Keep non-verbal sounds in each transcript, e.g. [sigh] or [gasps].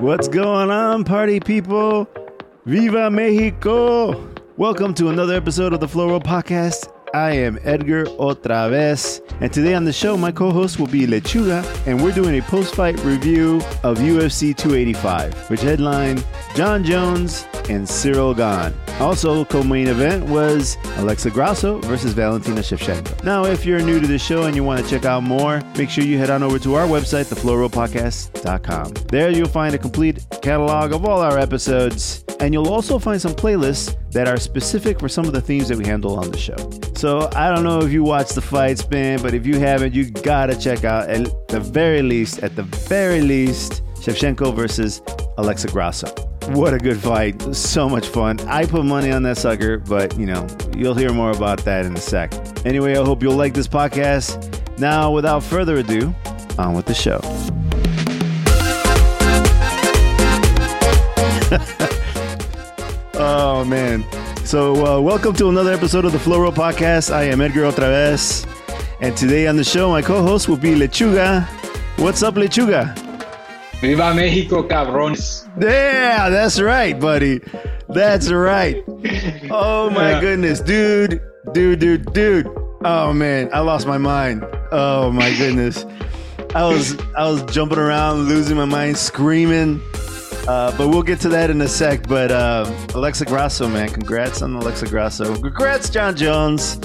What's going on, party people? Viva Mexico! Welcome to another episode of the Flow Roll Podcast. I am Edgar otra vez, and today on the show, my co-host will be Lechuga, and we're doing a post-fight review of UFC 285, which headlined Jon Jones and Ciryl Gane. Also, co-main event was Alexa Grasso versus Valentina Shevchenko. Now, if you're new to the show and you want to check out more, make sure you head on over to our website, theflowrollpodcast.com. There you'll find a complete catalog of all our episodes, and you'll also find some playlists that are specific for some of the themes that we handle on the show. So I don't know if you watched the fight spin, but if you haven't, you gotta check out at the very least, at the very least, Shevchenko versus Alexa Grasso. What a good fight. So much fun. I put money on that sucker, but you know, you'll hear more about that in a sec. Anyway, I hope you'll like this podcast. Now, without further ado, on with the show. [laughs] oh man. So, uh, welcome to another episode of the Flow Roll Podcast. I am Edgar otra vez. And today on the show, my co host will be Lechuga. What's up, Lechuga? Viva Mexico, cabrones. Yeah, that's right, buddy. That's right. Oh my Yeah. goodness, dude, dude, dude, dude. Oh man, I lost my mind. Oh my goodness. I was I was jumping around, losing my mind, screaming. Uh, but we'll get to that in a sec. But uh, Alexa Grasso, man, congrats on Alexa Grasso. Congrats, Jon Jones.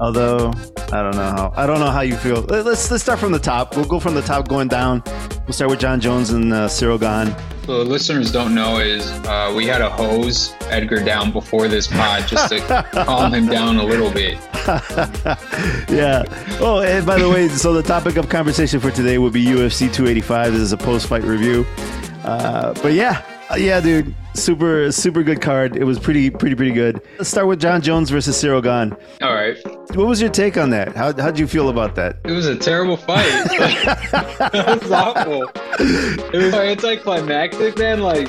Although I don't know how I don't know how you feel. Let- Let's let's start from the top. We'll go from the top going down. We'll start with Jon Jones and uh, Ciryl Gane. So the listeners don't know is uh, we had a hose Edgar down before this pod just to [laughs] calm him down a little bit. [laughs] yeah. Oh, and by the way, so the topic of conversation for today will be UFC 285. This is a post-fight review. Uh, but yeah, Uh, yeah, dude, super, super good card. It was pretty, pretty, pretty good. Let's start with Jon Jones versus Ciryl Gane. All right, What was your take on that? How how'd you feel about that? it was a terrible fight. [laughs] [laughs] it was awful. It was anticlimactic, man. Like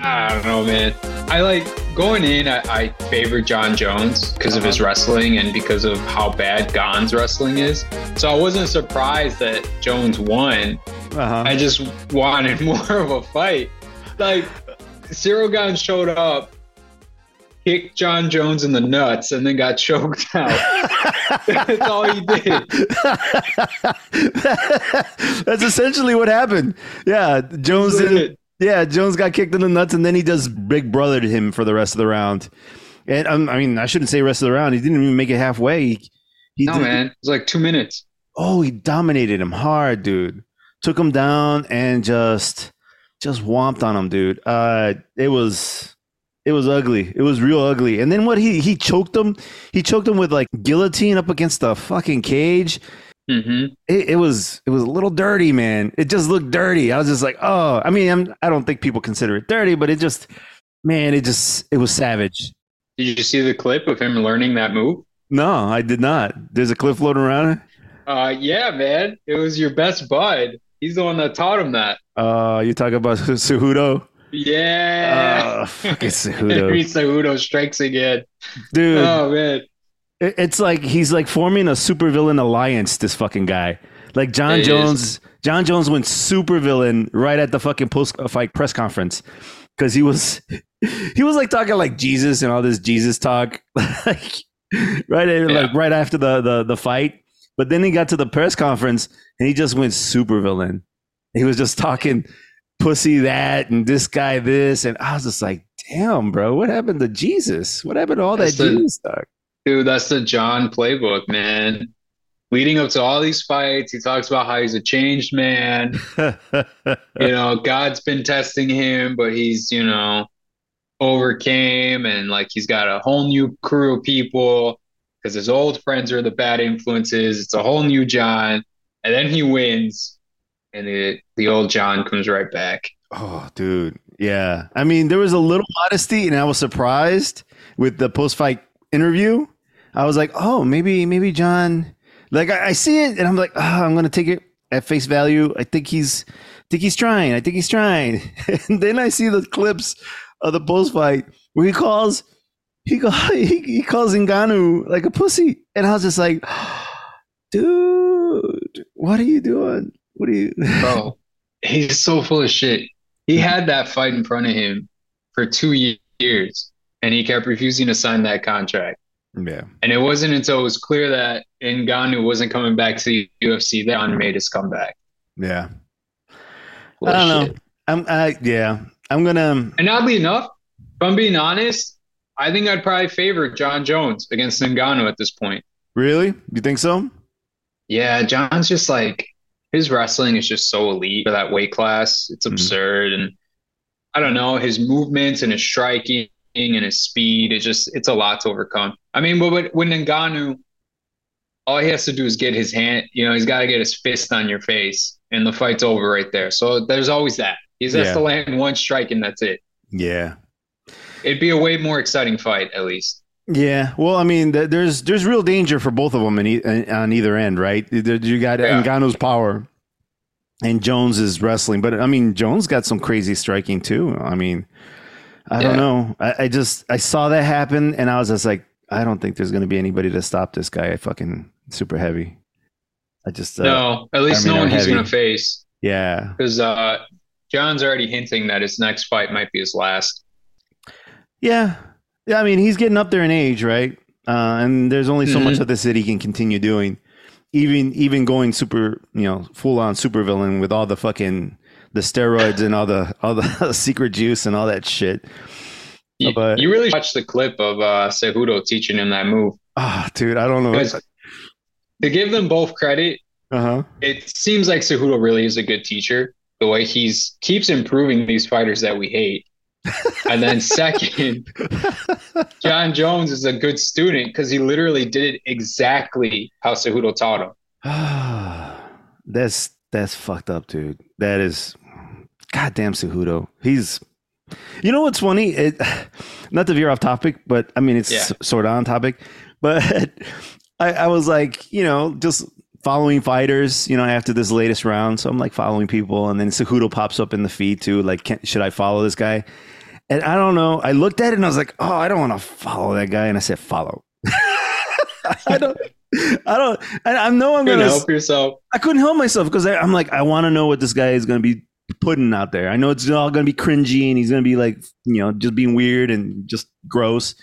I don't know, man. I like going in. I, I favor Jon Jones because of his wrestling and because of how bad Gane's wrestling is. So I wasn't surprised that Jones won. Uh-huh. I just wanted [laughs] more of a fight. Like Ciryl Gane showed up, kicked Jon Jones in the nuts, and then got [laughs] choked out. [laughs] That's all he did. That's essentially what happened. Yeah, Jones it. Yeah, Jones got kicked in the nuts, and then he just big brothered him for the rest of the round. And um, I mean, I shouldn't say rest of the round. He didn't even make it halfway. He, he No, did- man. It was like two minutes. Oh, he dominated him hard, dude. Took him down and just just whomped on him, dude. Uh, it was it was ugly. It was real ugly. And then what he he choked him. He choked him with like guillotine up against the fucking cage. Mm-hmm. It, it was it was a little dirty, man. It just looked dirty. I was just like, oh, I mean, I'm, I don't think people consider it dirty, but it just, man, it just it was savage. Did you see the clip of him learning that move? No, I did not. There's a clip floating around. Uh, yeah, man. It was your best bud. He's the one that taught him that. Uh, you talk about [laughs] Cejudo. Yeah. Uh, fucking Henry [laughs] Cejudo, Cejudo strikes again. dude. Oh man. It's like he's like forming a supervillain alliance. This fucking guy, like Jon It is. Jones. Jon Jones went supervillain right at the fucking post fight press conference because he was [laughs] he was like talking like Jesus and all this Jesus talk, like right Yeah. like right after the the the fight. But then he got to the press conference and he just went supervillain. He was just talking pussy that and this guy this, and I was just like, damn, bro, what happened to Jesus? What happened to all That's that the- Jesus talk? Dude, that's the Jon playbook, man. Leading up to all these fights, he talks about how he's a changed man. [laughs] You know, God's been testing him, but he's, you know, overcame and like he's got a whole new crew of people because his old friends are the bad influences. It's a whole new Jon. And then he wins, and the the old Jon comes right back. Oh, dude. Yeah. I mean, there was a little modesty, and I was surprised with the post fight interview. I was like, oh, maybe, maybe Jon. Like, I, I see it, and I'm like, oh, I'm going to take it at face value. I think he's, I think he's trying. I think he's trying. [laughs] and then I see the clips of the post fight where he calls, he, call, [laughs] he, he calls Ngannou like a pussy, and I was just like, [gasps] dude, what are you doing? What are you? [laughs] Bro, he's so full of shit. He had that fight in front of him for two years, and he kept refusing to sign that contract. Yeah. And it wasn't until it was clear that Ngannou wasn't coming back to the UFC that Jon made his comeback. Yeah. I don't know. I'm I yeah. I'm gonna um, And oddly enough, if I'm being honest, I think I'd probably favor Jon Jones against Ngannou at this point. Really? You think so? Yeah, Jon's just like his wrestling is just so elite for that weight class. It's Mhm. absurd, and I don't know his movements and his striking and his speed. It's just it's a lot to overcome. I mean, when when Ngannou, all he has to do is get his hand. You know, he's got to get his fist on your face, and the fight's over right there. So there's always that. He just has Yeah. to land one strike, and that's it. Yeah. It'd be a way more exciting fight, at least. Yeah, well, I mean, th- there's there's real danger for both of them in e- on either end, right? You got Yeah. Ngannou's power, and Jones is wrestling, but I mean, Jones got some crazy striking too. I mean, I don't know. I, I just I saw that happen, and I was just like, I don't think there's going to be anybody to stop this guy. I fucking super heavy. I just uh, no, at least I mean, no one he's going to face. yeah, Because uh, Jon's already hinting that his next fight might be his last. Yeah, yeah. I mean, he's getting up there in age, right? Uh, and there's only so Mhm. much of this that he can continue doing. Even even going super, you know, full on super villain with all the fucking the steroids and all the all the [laughs] secret juice and all that shit. You, But- you really watched the clip of uh, Cejudo teaching him that move. Ah, dude, I don't know. To give them both credit, Uh huh. it seems like Cejudo really is a good teacher. The way he's keeps improving these fighters that we hate. And then second, Jon Jones is a good student because he literally did it exactly how Cejudo taught him. [sighs] that's that's fucked up, dude. That is goddamn Cejudo. He's you know what's funny? It, [sighs] not to veer off topic, but I mean it's Yeah. sort of on topic. But [laughs] I, I was like, you know, just following fighters, you know, after this latest round. So I'm like following people, and then Cejudo pops up in the feed too. Like, can, should I follow this guy? And I don't know. I looked at it and I was like, oh, I don't want to follow that guy. And I said, follow. [laughs] I don't. I don't. I, I know I'm gonna. help yourself. I couldn't help myself because I'm like, I want to know what this guy is going to be putting out there. I know it's all going to be cringy and he's going to be like, you know, just being weird and just gross.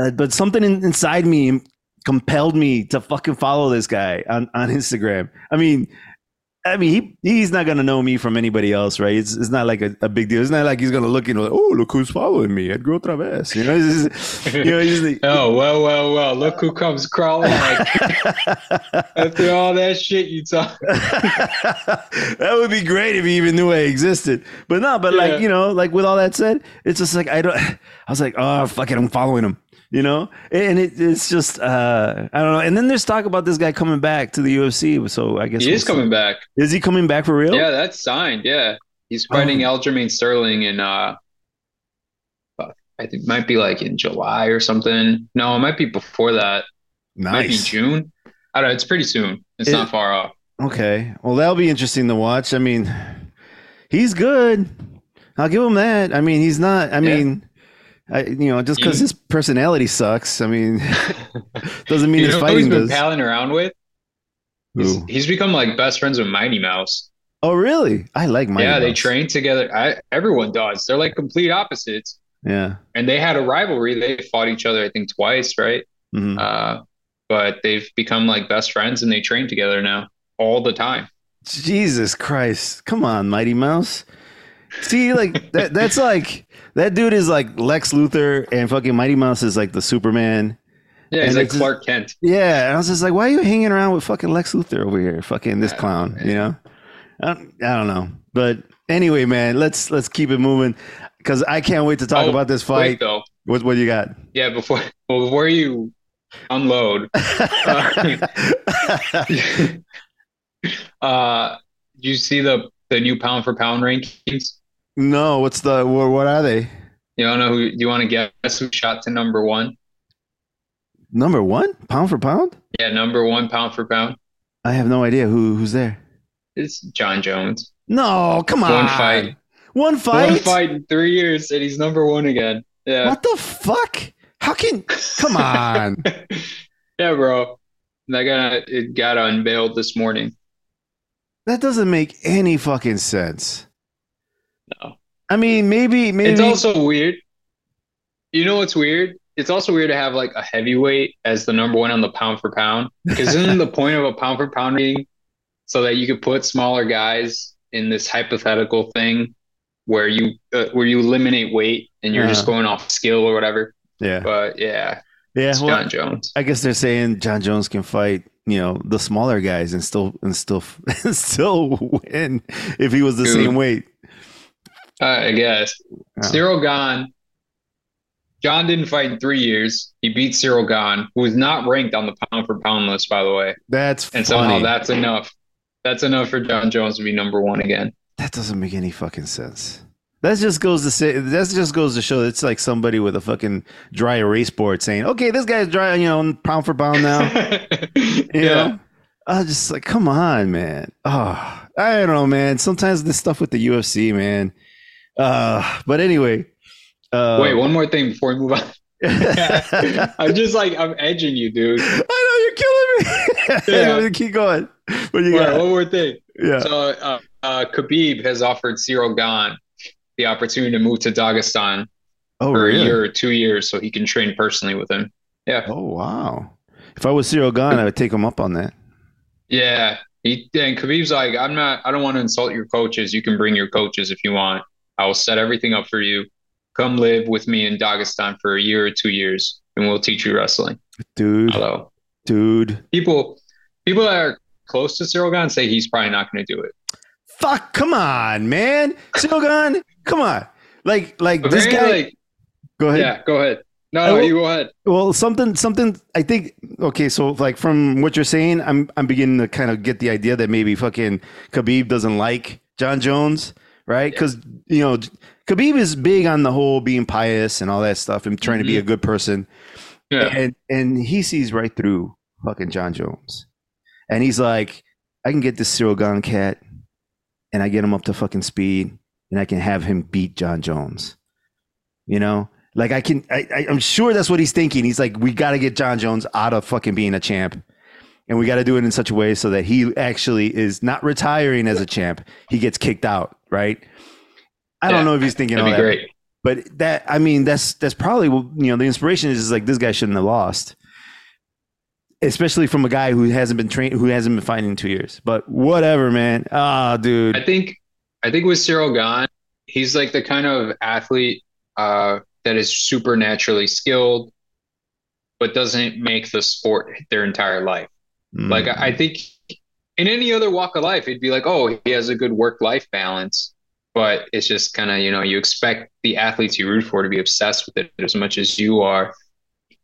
Uh, but something in, inside me compelled me to fucking follow this guy on, on Instagram. I mean, I mean, he, he's not going to know me from anybody else, right? It's, it's not like a, a big deal. It's not like he's going to look and like, oh, look who's following me. Edgar Traves. You know, it's just, you know, like, [laughs] Oh, well, well, well. Look who comes crawling like [laughs] after all that shit you talk. [laughs] that would be great if he even knew I existed. But no, but Yeah. like, you know, like with all that said, it's just like I don't I was like, oh fuck it, I'm following him. You know? And it, it's just uh I don't know. And then there's talk about this guy coming back to the UFC. So I guess He is see. coming back. Is he coming back for real? Yeah, that's signed. Yeah. He's fighting Oh. Aljamain Sterling in uh I think it might be like in July or something. No, it might be before that. Might be Nice. June. I don't know, it's pretty soon. It's It- not far off. Okay. Well, that'll be interesting to watch. I mean, he's good. I'll give him that. I mean, he's not. I Yeah. mean, I, you know, just because his personality sucks. I mean, [laughs] doesn't mean his know who he's fighting been does. palling around with? He's, he's become like best friends with Mighty Mouse. Oh, really? I like Mighty Mouse. yeah, they train together. I, everyone does. They're like complete opposites. Yeah. And they had a rivalry. They fought each other, I think, twice, right? Mhm. Uh, but they've become like best friends and they train together now all the time. Jesus Christ. Come on, Mighty Mouse. See, like that that's like that dude is like Lex Luthor and fucking Mighty Mouse is like the Superman. Yeah, And he's like it's just- Clark Kent. Yeah. And I was just like, why are you hanging around with fucking Lex Luthor over here? Fucking this clown, you know? I don't, I don't know. But anyway, man, let's let's keep it moving. Cause I can't wait to talk Oh, about this Wait, fight. though. What what you got? Yeah, before well, before you unload, [laughs] [laughs] uh, do you see the the new pound for pound rankings? No, what's the what, what are they? You don't know who? Do you want to guess who shot to number one? Number one, pound for pound? Yeah, number one pound for pound. I have no idea who who's there. It's Jon Jones. No, come on. One fight. One fight? One fight in three years, and he's number one again. Yeah. What the fuck? How can come on? [laughs] yeah, bro. That got it got unveiled this morning. that doesn't make any fucking sense. No. I mean, maybe, maybe. It's also weird. You know what's weird? It's also weird to have like a heavyweight as the number one on the pound for pound. Because isn't the point of a pound for pound rating so that you could put smaller guys in this hypothetical thing where you uh, where you eliminate weight and you're just Uh-huh. going off skill or whatever. yeah, But yeah, yeah. it's Well, Jon Jones. I guess they're saying Jon Jones can fight, you know, the smaller guys and still and still [laughs] and still win if he was the Dude. same weight. I guess Yeah. Ciryl Gane. Jon didn't fight in three years. He beat Ciryl Gane, who is not ranked on the pound for pound list, by the way. That's And funny. somehow that's enough. That's enough for Jon Jones to be number one again. That doesn't make any fucking sense. That just goes to say that just goes to show that it's like somebody with a fucking dry erase board saying, "Okay, this guy's dry, you know, pound for pound now." [laughs] You yeah. know, I was just like, "Come on, man." Oh, I don't know, man. Sometimes this stuff with the UFC, man. Uh, but anyway, uh, Wait, one more thing before we move on. [laughs] I'm just like I'm edging you, dude. I know you're killing me. [laughs] Yeah. Keep going. What you got? one more thing. Yeah. So, uh, uh, Khabib has offered Ciryl Gane the opportunity to move to Dagestan Oh, for really? a year or two years, so he can train personally with him. Yeah, Oh, wow. If I was Ciryl Gane, I would take him up on that. yeah. He and Khabib's like, I'm not. I don't want to insult your coaches. You can bring your coaches if you want. I will set everything up for you. Come live with me in Dagestan for a year or two years, and we'll teach you wrestling. Dude, Although dude. people, people that are close to Ciryl Gane say he's probably not going to do it. Fuck, come on, man. Ciryl Gane, come on. Like, like this guy. Like, go ahead. yeah, go ahead. No, no, will- you go ahead. Well, something, something. I think. Okay, so like from what you're saying, I'm, I'm beginning to kind of get the idea that maybe fucking Khabib doesn't like Jon Jones, right? Because you know, Khabib is big on the whole being pious and all that stuff and trying to be a mm-hmm. good person. Yeah. and and he sees right through fucking Jon Jones, and he's like, I can get this Ciryl Gane cat, and I get him up to fucking speed, and I can have him beat Jon Jones. You know, like I can, I, I I'm sure that's what he's thinking. He's like, we got to get Jon Jones out of fucking being a champ. And we got to do it in such a way so that he actually is not retiring as a champ. He gets kicked out, right? I don't Yeah, know if he's thinking all That'd that. be great. But that, I mean, that's that's probably you know the inspiration is just like this guy shouldn't have lost, especially from a guy who hasn't been trained, who hasn't been fighting in two years. But whatever, man. Ah, dude. I think I think with Ciryl Gane, he's like the kind of athlete uh, that is supernaturally skilled, but doesn't make the sport their entire life. Mm. Like I I think in any other walk of life, it'd be like, oh, he has a good work-life balance. But it's just kind of, you know, you expect the athletes you root for to be obsessed with it as much as you are.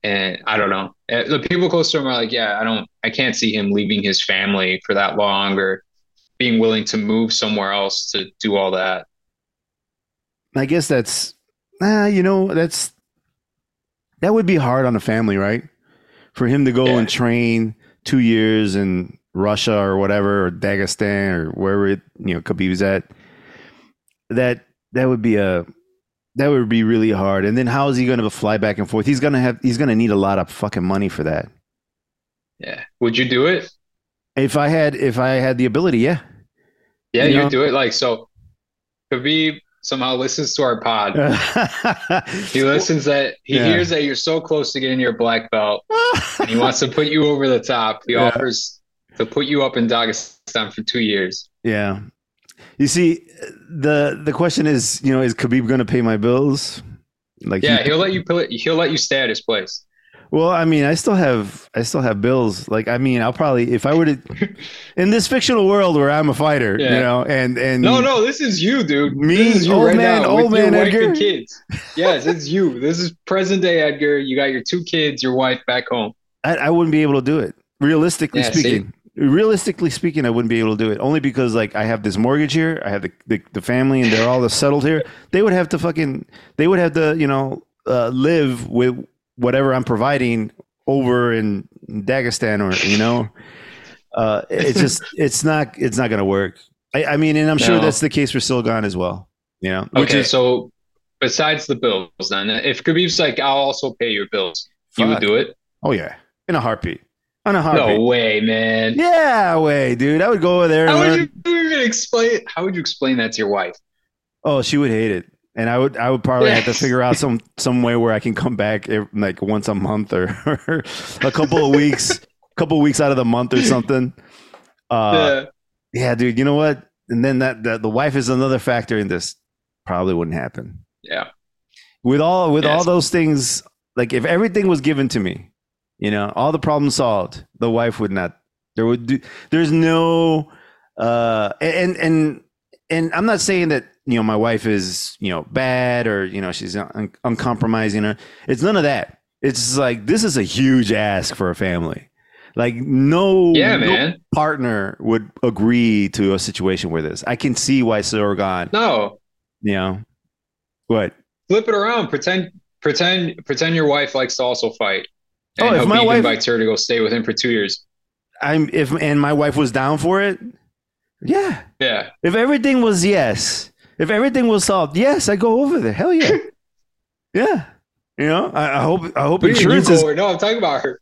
And I don't know. Uh, The people close to him are like, yeah, I don't, I can't see him leaving his family for that long or being willing to move somewhere else to do all that. I guess that's, ah, you know, that's that would be hard on a family, right? For him to go Yeah. and train two years in Russia or whatever, or Dagestan or wherever it, you know Khabib's at. That that would be a that would be really hard. And then how is he going to fly back and forth? He's gonna have he's gonna need a lot of fucking money for that. Yeah. Would you do it? If I had if I had the ability, yeah. Yeah, You know? do it. Like, so Khabib somehow listens to our pod. [laughs] He listens that he Yeah. hears that you're so close to getting your black belt and he wants to put you over the top. He Yeah. offers to put you up in Dagestan for two years. Yeah. You see, the the question is, you know, is Khabib going to pay my bills? Like, Yeah, he- he'll let you he'll let you stay at his place. well, I mean, I still have I still have bills. Like, I mean, I'll probably if I were to [laughs] in this fictional world where I'm a fighter, you know, and and No, no, this is you, dude. Me? You Old right man- now old man Edgar? kids. Yes, it's you. This is present day Edgar. You got your two kids, your wife back home. I, I wouldn't be able to do it. Realistically Yeah, speaking, realistically speaking, I wouldn't be able to do it. Only because like I have this mortgage here, I have the the, the family, and they're all settled here. They would have to fucking they would have to you know uh, live with whatever I'm providing over in Dagestan or you know. Uh, it's [laughs] just it's not it's not gonna work. I, I mean, and I'm sure No. that's the case for Ciryl Gane as well. You know, which Okay, is so besides the bills, then if Khabib's like, I'll also pay your bills, you would do it? oh yeah, in a heartbeat, on a heartbeat. No way, man. Yeah, way, dude. I would go over there and How learn. would you even explain? How would you explain that to your wife? Oh, she would hate it, and I would I would probably have to figure out [laughs] some some way where I can come back ev- like once a month or, [laughs] or a couple of weeks, couple of weeks out of the month or something. Uh, yeah. yeah, dude. You know what? And then that, that the wife is another factor in this. Probably wouldn't happen Yeah. with all with all those things. Like if everything was given to me, you know, all the problems solved, the wife would not. There would do. There's no. Uh, and and and I'm not saying that you know my wife is you know bad or you know she's un- uncompromising or it's none of that. It's like this is a huge ask for a family. Like no, Yeah, no partner would agree to a situation where this. I can see why Ciryl Gane, No. you know, what? Flip it around. Pretend pretend pretend your wife likes to also fight. Oh, if Khabib my wife- invites her to go stay with him for two years. I'm if and my wife was down for it. Yeah. Yeah. If everything was yes, if everything was solved, yes, I go over there. Hell yeah. [laughs] yeah. You know, I, I hope I hope What do you mean you insurance is over- No, I'm talking about her.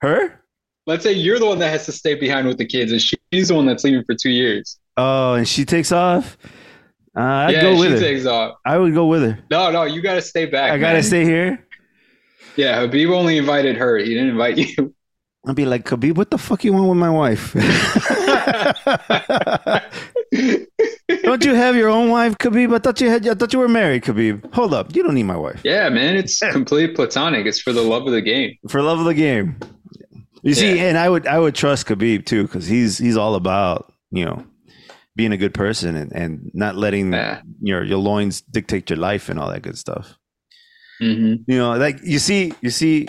her. Let's say you're the one that has to stay behind with the kids, and she's the one that's leaving for two years. Oh, and she takes off. Uh, I'd yeah, go she with her. takes off. I would go with her. No, no, you got to stay back. I gotta stay here. Yeah, Khabib only invited her. He didn't invite you. [laughs] I'd be like, Khabib, what the fuck you want with my wife? [laughs] don't you have your own wife, Khabib? I thought you had. I thought you were married, Khabib. Hold up, you don't need my wife. yeah, man, it's [laughs] complete platonic. It's for the love of the game. for love of the game. You see, Yeah. and I would I would trust Khabib too because he's he's all about you know being a good person and, and not letting Yeah. your your loins dictate your life and all that good stuff. Hmm You know, like you see, you see,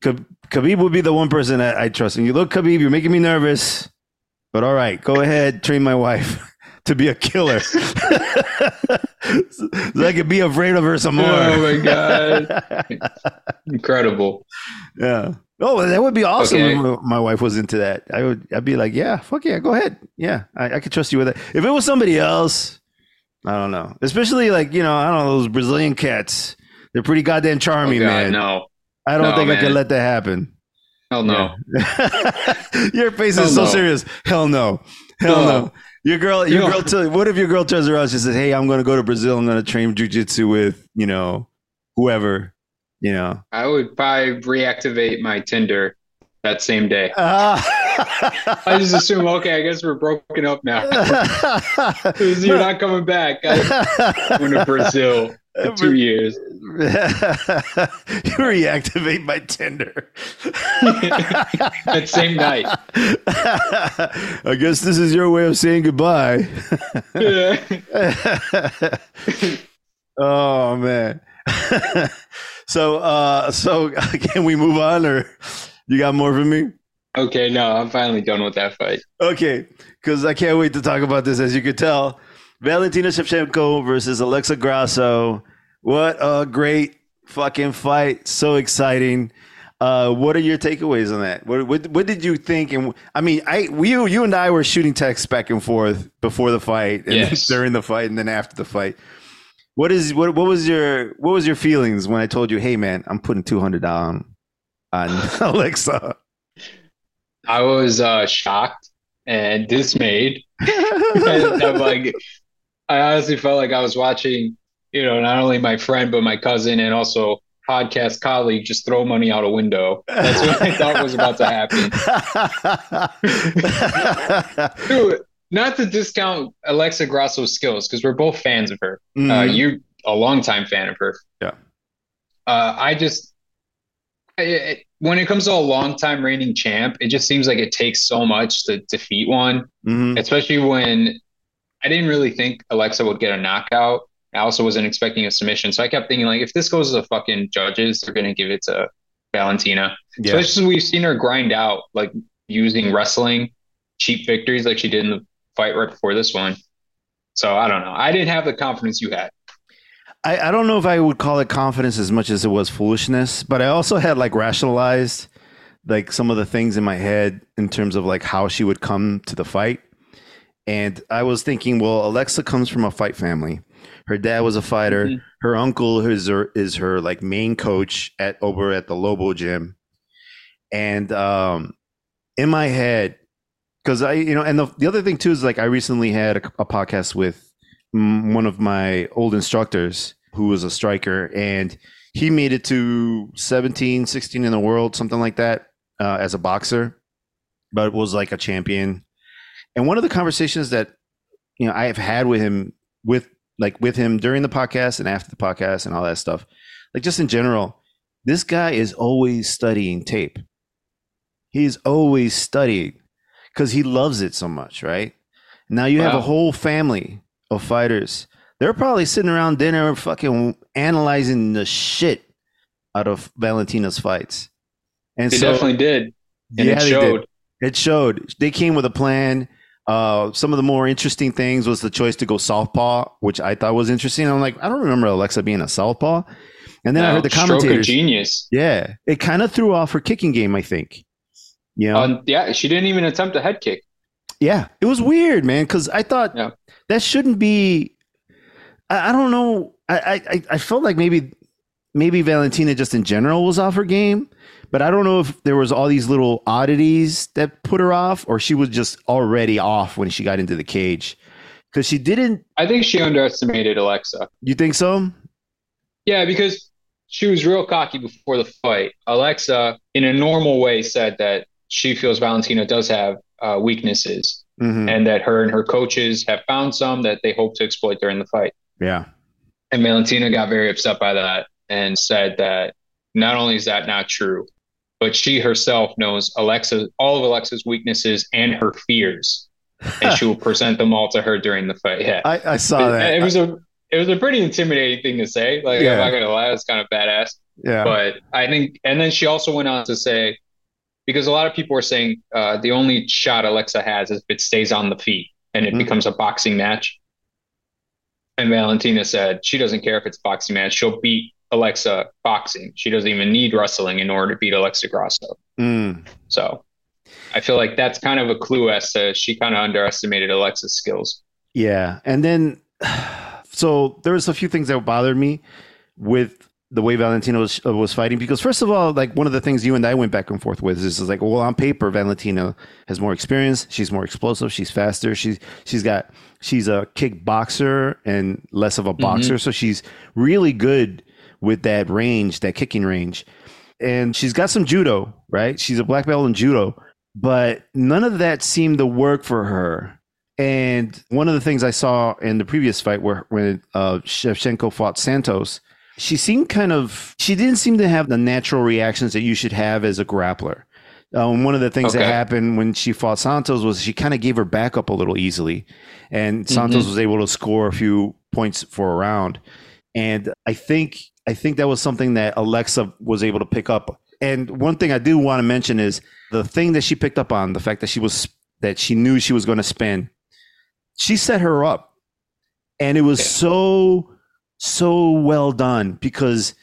Khab- Khabib would be the one person that I trust. And you look, Khabib, you're making me nervous, but all right, go ahead, train my wife [laughs] to be a killer, [laughs] so I could be afraid of her some more. Oh my god, [laughs] incredible! Yeah. Oh, that would be awesome Okay. if my- wife was into that. I would. I'd be like, yeah, fuck yeah, go ahead. Yeah, I, I could trust you with it. If it was somebody else, I don't know. Especially like you know, I don't know those Brazilian cats. They're pretty goddamn Oh charming, god, man. no, I don't No, think I could man. let that happen. hell no. Yeah. [laughs] your face Hell is so no. serious. Hell no. Hell no. No. Your girl, your girl. Tell, what if your girl turns around? She says, "Hey, I'm going to go to Brazil. I'm going to train jujitsu with you know, whoever." You know. I would probably reactivate my Tinder that same day. Ah. [laughs] I just assume, okay, I guess we're broken up now. [laughs] You're not coming back. I went to Brazil for two years. [laughs] you reactivate my Tinder. That same night. I guess this is your way of saying goodbye. [laughs] Oh man. [laughs] so uh so can we move on or you got more for me? Okay, no, I'm finally done with that fight. Okay, because I can't wait to talk about this. As you could tell, Valentina Shevchenko versus Alexa Grasso. What a great fucking fight! So exciting. Uh, what are your takeaways on that? What, what what did you think? And I mean, I we, you and I were shooting texts back and forth before the fight, and Yes. [laughs] during the fight, and then after the fight. What is what what was your what was your feelings when I told you, hey man, I'm putting two hundred down on [laughs] Alexa? I was uh, shocked and dismayed. [laughs] I'm like, I honestly felt like I was watching, you know, not only my friend but my cousin and also podcast colleague just throw money out a window. That's what I thought was about to happen. [laughs] Dude, not to discount Alexa Grasso's skills because we're both fans of her. Uh, Mhm. you're a longtime fan of her. Yeah. Uh, I just, I- it, when it comes to a longtime reigning champ, it just seems like it takes so much to defeat one, Mhm. especially when I didn't really think Alexa would get a knockout. I also wasn't expecting a submission. So I kept thinking, like, if this goes to the fucking judges, they're going to give it to Valentina. Yeah. Especially since we've seen her grind out, like using wrestling, cheap victories like she did in the fight right before this one. So I don't know. I didn't have the confidence you had. I, I don't know if I would call it confidence as much as it was foolishness, but I also had like rationalized like some of the things in my head in terms of like how she would come to the fight. And I was thinking, well, Alexa comes from a fight family. Her dad was a fighter. Mhm. Her uncle is her is her like main coach at over at the Lobo gym. And um in my head, because I, you know, and the, the other thing too is like I recently had a, a podcast with one of my old instructors who was a striker, and he made it to 17, 16 in the world, something like that, uh, as a boxer, but was like a champion. And one of the conversations that you know I have had with him, with like with him during the podcast and after the podcast and all that stuff, like just in general, this guy is always studying tape. He's always studying because he loves it so much, right? Now you have a whole family of fighters. They're probably sitting around dinner, fucking analyzing the shit out of Valentina's fights. And They so, definitely did, and yeah, it they did. showed. It showed. They came with a plan. Uh, some of the more interesting things was the choice to go southpaw, which I thought was interesting. I'm like, I don't remember Alexa being a southpaw. And then I heard the commentators. genius. Yeah, it kind of threw off her kicking game. I think. You know, Um, yeah, she didn't even attempt a head kick. yeah, it was weird, man. Because I thought Yeah. that shouldn't be. I, I don't know. I, I I felt like maybe maybe Valentina just in general was off her game, but I don't know if there was all these little oddities that put her off, or she was just already off when she got into the cage. Because she didn't. I think she underestimated Alexa. You think so? Yeah, because she was real cocky before the fight. Alexa, in a normal way, said that she feels Valentina does have uh, weaknesses hmm and that her and her coaches have found some that they hope to exploit during the fight. Yeah. And Valentina got very upset by that and said that not only is that not true, but she herself knows Alexa all of Alexa's weaknesses and her fears, and she will [laughs] present them all to her during the fight. Yeah, I, I saw that. it was a it was a pretty intimidating thing to say. Like Yeah. I'm not gonna lie, it's kind of badass. yeah. But I think, and then she also went on to say, because a lot of people are saying uh, the only shot Alexa has is if it stays on the feet and it Mhm. becomes a boxing match. And Valentina said she doesn't care if it's a boxing match. She'll beat Alexa boxing. She doesn't even need wrestling in order to beat Alexa Grasso. Mm. So I feel like that's kind of a clue as to she kind of underestimated Alexa's skills. Yeah, and then so there was a few things that bothered me with the way Valentina was was fighting because first of all, like one of the things you and I went back and forth with is, is like, well, on paper, Valentina has more experience. She's more explosive. She's faster. She's she's got she's a kickboxer and less of a boxer, so she's really good with that range, that kicking range, and she's got some judo. Right, she's a black belt in judo, but none of that seemed to work for her. And one of the things I saw in the previous fight where when uh, Shevchenko fought Santos, she seemed kind of she didn't seem to have the natural reactions that you should have as a grappler. Um, one of the things that happened when she fought Santos was she kind of gave her back up a little easily, and Santos was able to score a few points for a round. And I think I think that was something that Alexa was able to pick up. And one thing I do want to mention is the thing that she picked up on the fact that she was that she knew she was going to spin. She set her up, and it was Yeah. so so well done because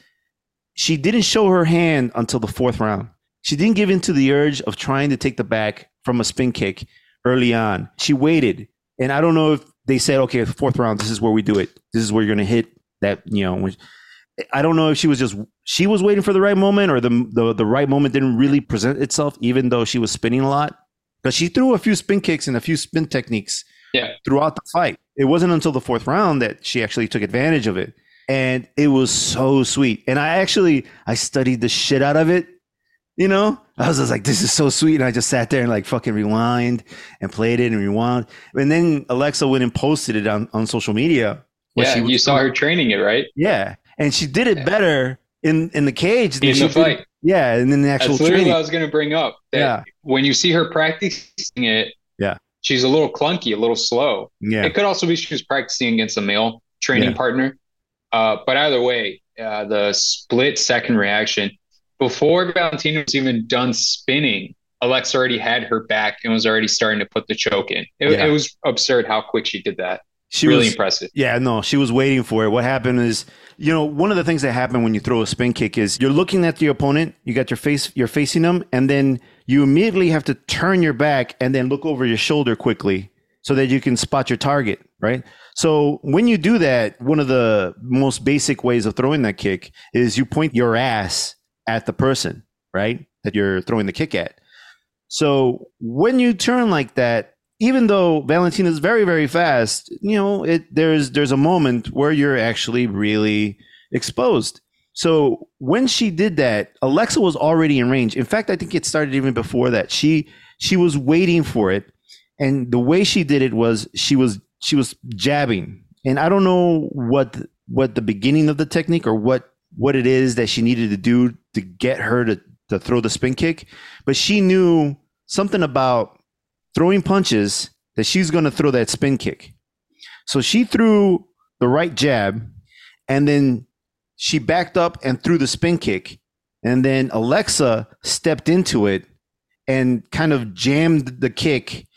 she didn't show her hand until the fourth round. She didn't give in to the urge of trying to take the back from a spin kick early on. She waited, and I don't know if they said, "Okay, fourth round, this is where we do it. This is where you're going to hit that." You know, I don't know if she was just she was waiting for the right moment, or the the, the right moment didn't really present itself, even though she was spinning a lot. Because she threw a few spin kicks and a few spin techniques Yeah. throughout the fight. It wasn't until the fourth round that she actually took advantage of it. And it was so sweet. And I actually I studied the shit out of it. You know? I was just like, this is so sweet. And I just sat there and like fucking rewind and played it and rewound. And then Alexa went and posted it on, on social media. Yeah, she you saw her training it, right? Yeah. And she did it better in, in the cage than In the did- fight. Yeah, and then the actual That's literally training. what I was going to bring up. That Yeah. When you see her practicing it, Yeah. she's a little clunky, a little slow. Yeah. It could also be she was practicing against a male training Yeah. partner. Uh, but either way, uh, the split second reaction before Valentina was even done spinning, Alexa already had her back and was already starting to put the choke in. It, Yeah. it was absurd how quick she did that. She really was impressive. Yeah, no, she was waiting for it. What happened is, you know, one of the things that happen when you throw a spin kick is you're looking at your opponent, you got your face, you're facing them, and then you immediately have to turn your back and then look over your shoulder quickly so that you can spot your target, right? So when you do that, one of the most basic ways of throwing that kick is you point your ass at the person, right? That you're throwing the kick at. So when you turn like that, even though Valentina is very very fast, you know, it there's there's a moment where you're actually really exposed. So when she did that, Alexa was already in range. In fact, I think it started even before that. She she was waiting for it, and the way she did it was she was she was jabbing, and I don't know what what the beginning of the technique or what what it is that she needed to do to get her to to throw the spin kick, but she knew something about throwing punches that she's going to throw that spin kick. So she threw the right jab, and then she backed up and threw the spin kick, and then Alexa stepped into it and kind of jammed the kick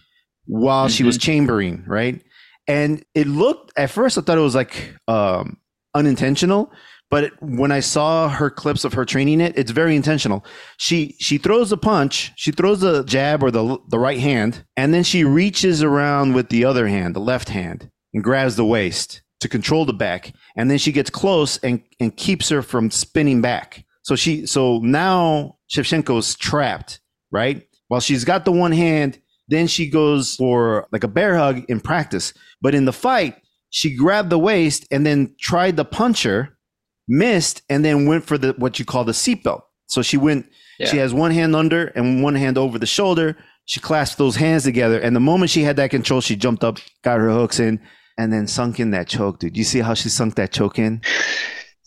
while mm-hmm. she was mm-hmm. chambering, right? And it looked at first I thought it was like um, unintentional, but when I saw her clips of her training it, it's very intentional. She she throws a punch, she throws a jab or the the right hand, and then she reaches around with the other hand, the left hand, and grabs the waist to control the back, and then she gets close and and keeps her from spinning back. So she so now Shevchenko's trapped, right? While she's got the one hand, then she goes for like a bear hug in practice, but in the fight, she grabbed the waist and then tried to punch puncher missed, and then went for the what you call the seatbelt. So she went. Yeah. She has one hand under and one hand over the shoulder. She clasped those hands together, and the moment she had that control, she jumped up, got her hooks in, and then sunk in that choke, dude. You see how she sunk that choke in? [sighs]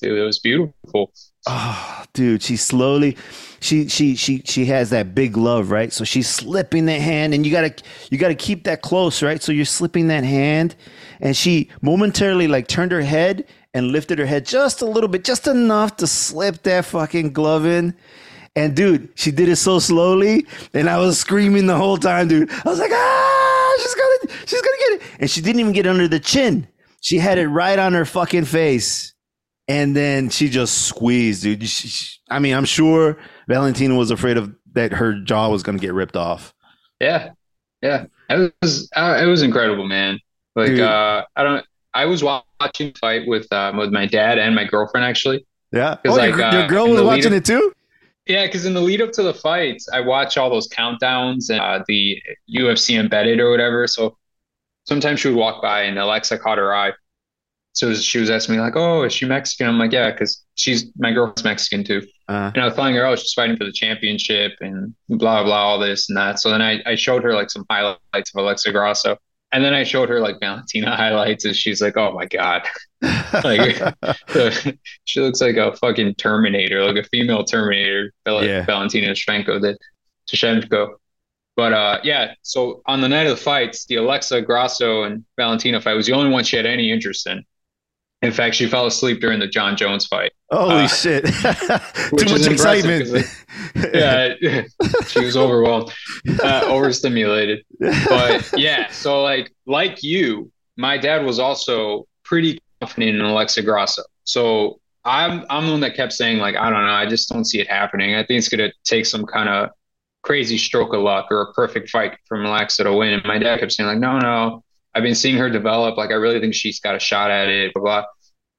Dude, it was beautiful. Oh, dude, she slowly, she she she she has that big love, right? So she's slipping that hand, and you gotta you gotta keep that close, right? So you're slipping that hand, and she momentarily like turned her head and lifted her head just a little bit, just enough to slip that fucking glove in. And dude, she did it so slowly, and I was screaming the whole time, dude. I was like, ah, she's gonna, she's gonna get it, and she didn't even get under the chin. She had it right on her fucking face, and then she just squeezed, dude. She, she, I mean, I'm sure Valentina was afraid of that her jaw was gonna get ripped off. Yeah, yeah, it was, uh, it was incredible, man. Like, uh, I don't, I was watching fight with uh, with my dad and my girlfriend actually. Yeah. Oh, like, your, your uh, girl was watching it too. Yeah, because in the lead up to the fights, I watch all those countdowns and uh, the UFC embedded or whatever. So sometimes she would walk by and Alexa caught her eye. So she was asking me like, "Oh, is she Mexican?" I'm like, "Yeah," because she's my girlfriend's Mexican too. Uh-huh. And I was telling her, "Oh, she's fighting for the championship and blah blah all this and that." So then I, I showed her like some highlights of Alexa Grasso, and then I showed her like Valentina highlights, and she's like, "Oh my god, like [laughs] [laughs] she looks like a fucking Terminator, like a female Terminator." Like yeah. Valentina Shevchenko did, Shevchenko. But uh, yeah, so on the night of the fights, the Alexa Grasso and Valentina fight was the only one she had any interest in. In fact, she fell asleep during the Jon Jones fight. Holy uh, shit! [laughs] Too much excitement. yeah, [laughs] she was overwhelmed, uh, overstimulated. But yeah, so like like you, my dad was also pretty confident in Alexa Grasso. So I'm I'm the one that kept saying like I don't know, I just don't see it happening. I think it's gonna take some kind of crazy stroke of luck or a perfect fight from Alexa to win. And my dad kept saying like, no, no, I've been seeing her develop. Like I really think she's got a shot at it. Blah blah.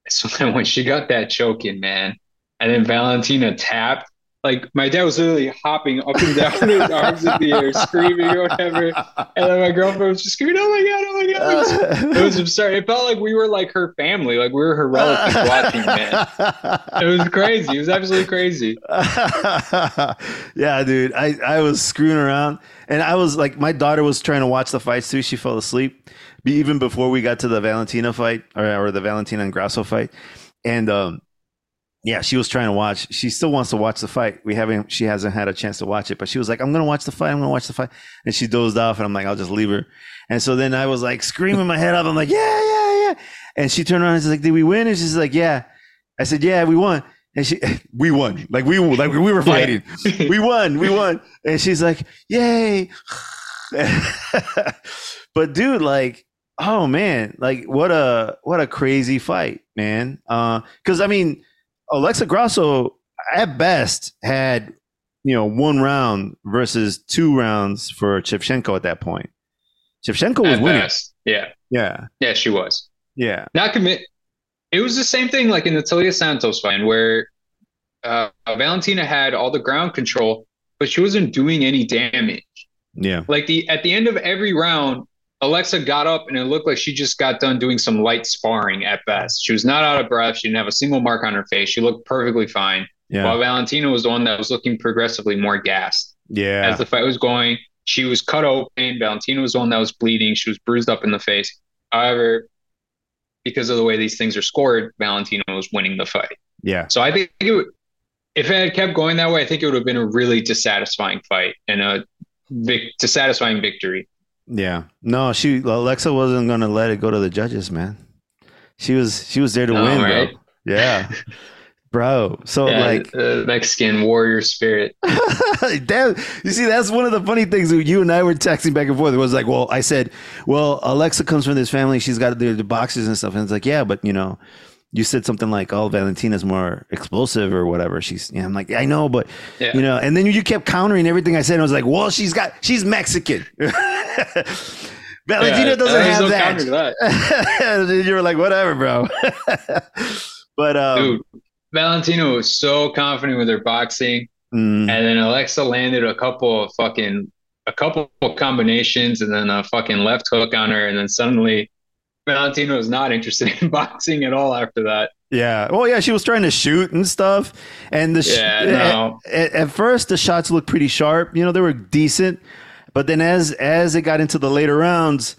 So [laughs] then when she got that choke in, man, and then Valentina tapped, like my dad was literally hopping up and down with his arms in the air, screaming or whatever. And then my girlfriend was just screaming, "Oh my god! Oh my god!" Oh it was, [laughs] it was absurd. It felt like we were like her family, like we were her relatives watching. Man, [laughs] it was crazy. It was absolutely crazy. yeah, dude, I I was screwing around, and I was like, my daughter was trying to watch the fights too. She fell asleep even before we got to the Valentina fight or, or the Valentina and Grasso fight, and um, yeah, she was trying to watch. She still wants to watch the fight. We haven't. She hasn't had a chance to watch it, but she was like, "I'm gonna watch the fight. I'm gonna watch the fight," and she dozed off. And I'm like, "I'll just leave her." And so then I was like screaming my head off. I'm like, "Yeah, yeah, yeah!" And she turned around and she's like, "Did we win?" And she's like, "Yeah." I said, "Yeah, we won." And she, [laughs] we won. Like we, like we were fighting. Yeah. [laughs] we won. We won. And she's like, "Yay!" [laughs] but dude, like oh man, like what a what a crazy fight, man. Uh, because I mean, Alexa Grasso at best had you know one round versus two rounds for Shevchenko at that point. Shevchenko was at winning. Best. Yeah, yeah, yeah. She was. Yeah. Not commit. It was the same thing like in the Taila Santos fight where uh, Valentina had all the ground control, but she wasn't doing any damage. Yeah. Like the at the end of every round, Alexa got up and it looked like she just got done doing some light sparring at best. She was not out of breath. She didn't have a single mark on her face. She looked perfectly fine. Yeah. While Valentina was the one that was looking progressively more gassed yeah. as the fight was going. She was cut open. Valentina was the one that was bleeding. She was bruised up in the face. However, because of the way these things are scored, Valentina was winning the fight. yeah. So I think it would, if it had kept going that way, I think it would have been a really dissatisfying fight and a vic- dissatisfying victory. Yeah. No, she Alexa wasn't gonna let it go to the judges, man. She was she was there to Oh, win, right. bro. Yeah. [laughs] bro. So Yeah, like the Mexican warrior spirit. [laughs] Damn, you see, that's one of the funny things that you and I were texting back and forth. It was like, well, I said, well, Alexa comes from this family. She's got the, the boxes and stuff. And it's like, yeah, but you know, you said something like, oh, Valentina's more explosive or whatever. She's, yeah, I'm like, I know, but Yeah. you know, and then you kept countering everything I said. And I was like, well, she's got, she's Mexican. [laughs] Valentina Yeah, doesn't have no that. that. [laughs] you were like, whatever, bro. [laughs] but, um, Dude, Valentina was so confident with her boxing. mm, And then Alexa landed a couple of fucking a couple of combinations and then a fucking left hook on her. And then suddenly Valentina was not interested in [laughs] boxing at all after that. Yeah. Well, yeah, she was trying to shoot and stuff. And the sh- Yeah, no. at, at first the shots looked pretty sharp. You know, they were decent. But then as as it got into the later rounds,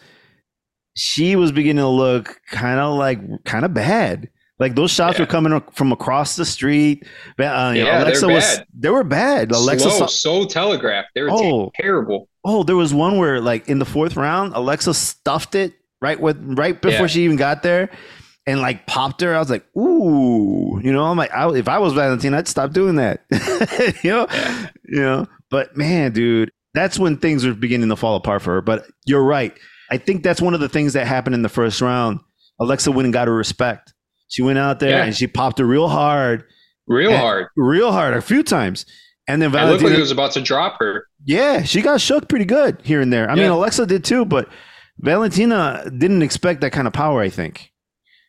she was beginning to look kind of like kind of bad. Like those shots Yeah. were coming from across the street. Uh, Yeah, they're Alexa was bad. they were bad. Alexa Slow, saw- so telegraphed. They were Oh. terrible. Oh, there was one where like in the fourth round, Alexa stuffed it right with right before Yeah. she even got there, and like popped her. I was like, ooh, you know, I'm like, I, if I was Valentina, I'd stop doing that. [laughs] you know, Yeah. you know. But man, dude, that's when things were beginning to fall apart for her. But you're right. I think that's one of the things that happened in the first round. Alexa went and got her respect. She went out there Yeah. and she popped her real hard, Real hard. real hard a few times. And then It looked like Valentina, was about to drop her. yeah, she got shook pretty good here and there. I mean, Alexa did too, but Valentina didn't expect that kind of power. I think.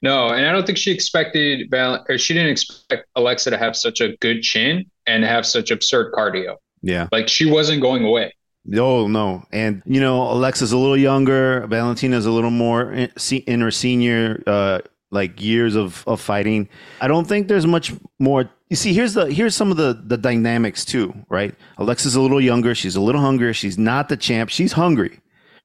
No, and I don't think she expected Val or she didn't expect Alexa to have such a good chin and have such absurd cardio. Yeah. Like she wasn't going away. Oh no, and you know, Alexa's a little younger. Valentina's a little more in, in her senior uh, like years of of fighting. I don't think there's much more. You see, here's the here's some of the the dynamics too, right? Alexa's a little younger. She's a little hungrier. She's not the champ. She's hungry,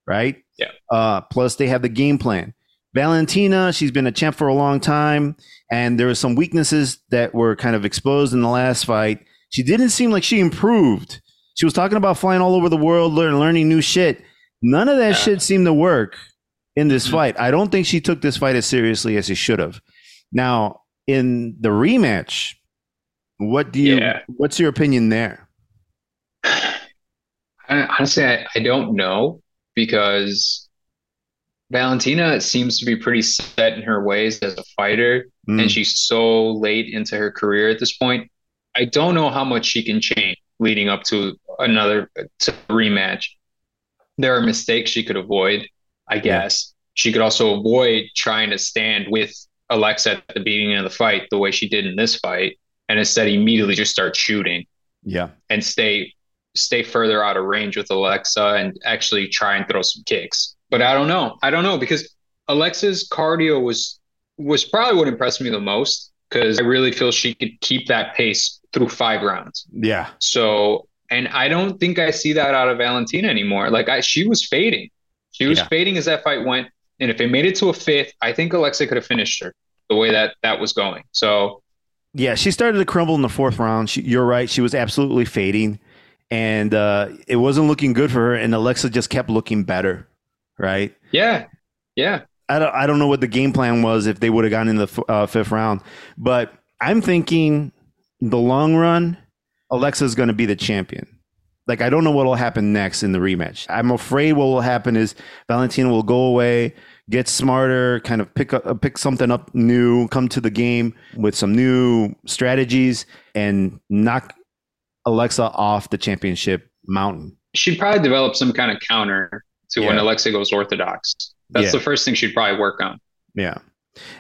right? Yeah. Uh, plus, they have the game plan. Valentina, she's been a champ for a long time, and there were some weaknesses that were kind of exposed in the last fight. She didn't seem like she improved. She was talking about flying all over the world, learn, learning new shit. None of that Yeah. shit seemed to work in this Mhm. fight. I don't think she took this fight as seriously as she should have. Now, in the rematch, what do you? Yeah. What's your opinion there? [sighs] I- Honestly, I, I don't know because Valentina seems to be pretty set in her ways as a fighter, Mm, and she's so late into her career at this point. I don't know how much she can change leading up to another to rematch. There are mistakes she could avoid, I guess. She could also avoid trying to stand with Alexa at the beginning of the fight the way she did in this fight, and instead immediately just start shooting yeah, and stay stay further out of range with Alexa and actually try and throw some kicks. But I don't know. I don't know because Alexa's cardio was was probably what impressed me the most because I really feel she could keep that pace through five rounds. yeah, So, and I don't think I see that out of Valentina anymore. Like I, she was fading. She was Yeah. fading as that fight went. And if it made it to a fifth, I think Alexa could have finished her the way that that was going. So yeah. She started to crumble in the fourth round. She, you're right. She was absolutely fading, and uh, it wasn't looking good for her. And Alexa just kept looking better, right? yeah, yeah. I don't, I don't know what the game plan was if they would have gotten in the f- uh, fifth round, but I'm thinking the long run, Alexa's going to be the champion. Like I don't know what will happen next in the rematch. I'm afraid what will happen is Valentina will go away, get smarter, kind of pick up, pick something up new, come to the game with some new strategies, and knock Alexa off the championship mountain. she'd probably develop some kind of counter to when Yeah. Alexa goes orthodox. That's Yeah. the first thing she'd probably work on. Yeah.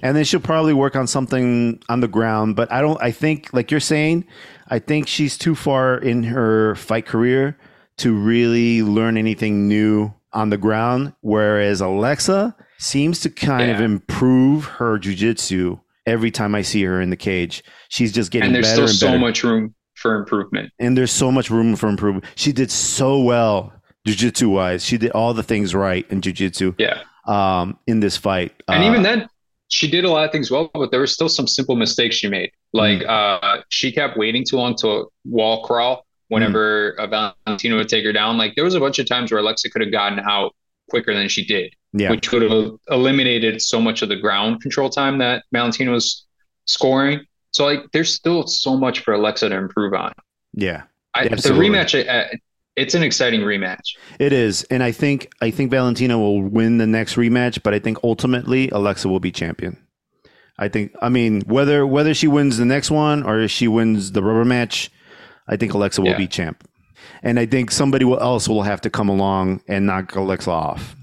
And then she'll probably work on something on the ground. But I don't, I think, like you're saying, I think she's too far in her fight career to really learn anything new on the ground, whereas Alexa seems to kind of improve her jujitsu every time I see her in the cage. She's just getting and there's better still and so much room for improvement. and there's so much room for improvement. She did so well jujitsu wise. She did all the things right in jujitsu Yeah. um, in this fight. And Uh, even then, she did a lot of things well, but there were still some simple mistakes she made. Like Mm. uh, she kept waiting too long to wall crawl whenever Mm. uh, Valentino would take her down. Like there was a bunch of times where Alexa could have gotten out quicker than she did, yeah, which would have eliminated so much of the ground control time that Valentino was scoring. So like, there's still so much for Alexa to improve on. yeah, I, the rematch, uh, it's an exciting rematch. it is. And I think I think Valentina will win the next rematch, but I think ultimately Alexa will be champion. I think. I mean, whether whether she wins the next one or she wins the rubber match, I think Alexa will Yeah. be champ. And I think somebody else will have to come along and knock Alexa off.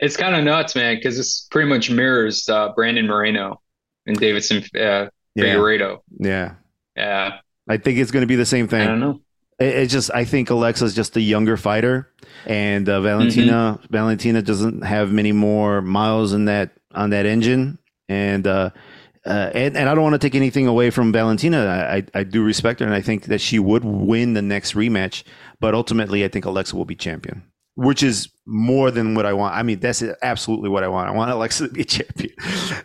It's kind of nuts, man, because this pretty much mirrors uh, Brandon Moreno and Davidson uh, Yeah, Figueiredo. yeah. Yeah, I think it's going to be the same thing. I don't know. It- It's just I think Alexa's just a younger fighter, and uh, Valentina Mm-hmm. Valentina doesn't have many more miles in that on that engine, and uh, uh, and and I don't want to take anything away from Valentina. I, I I do respect her, and I think that she would win the next rematch. But ultimately, I think Alexa will be champion, which is more than what I want. I mean, that's absolutely what I want. I want Alexa to be champion.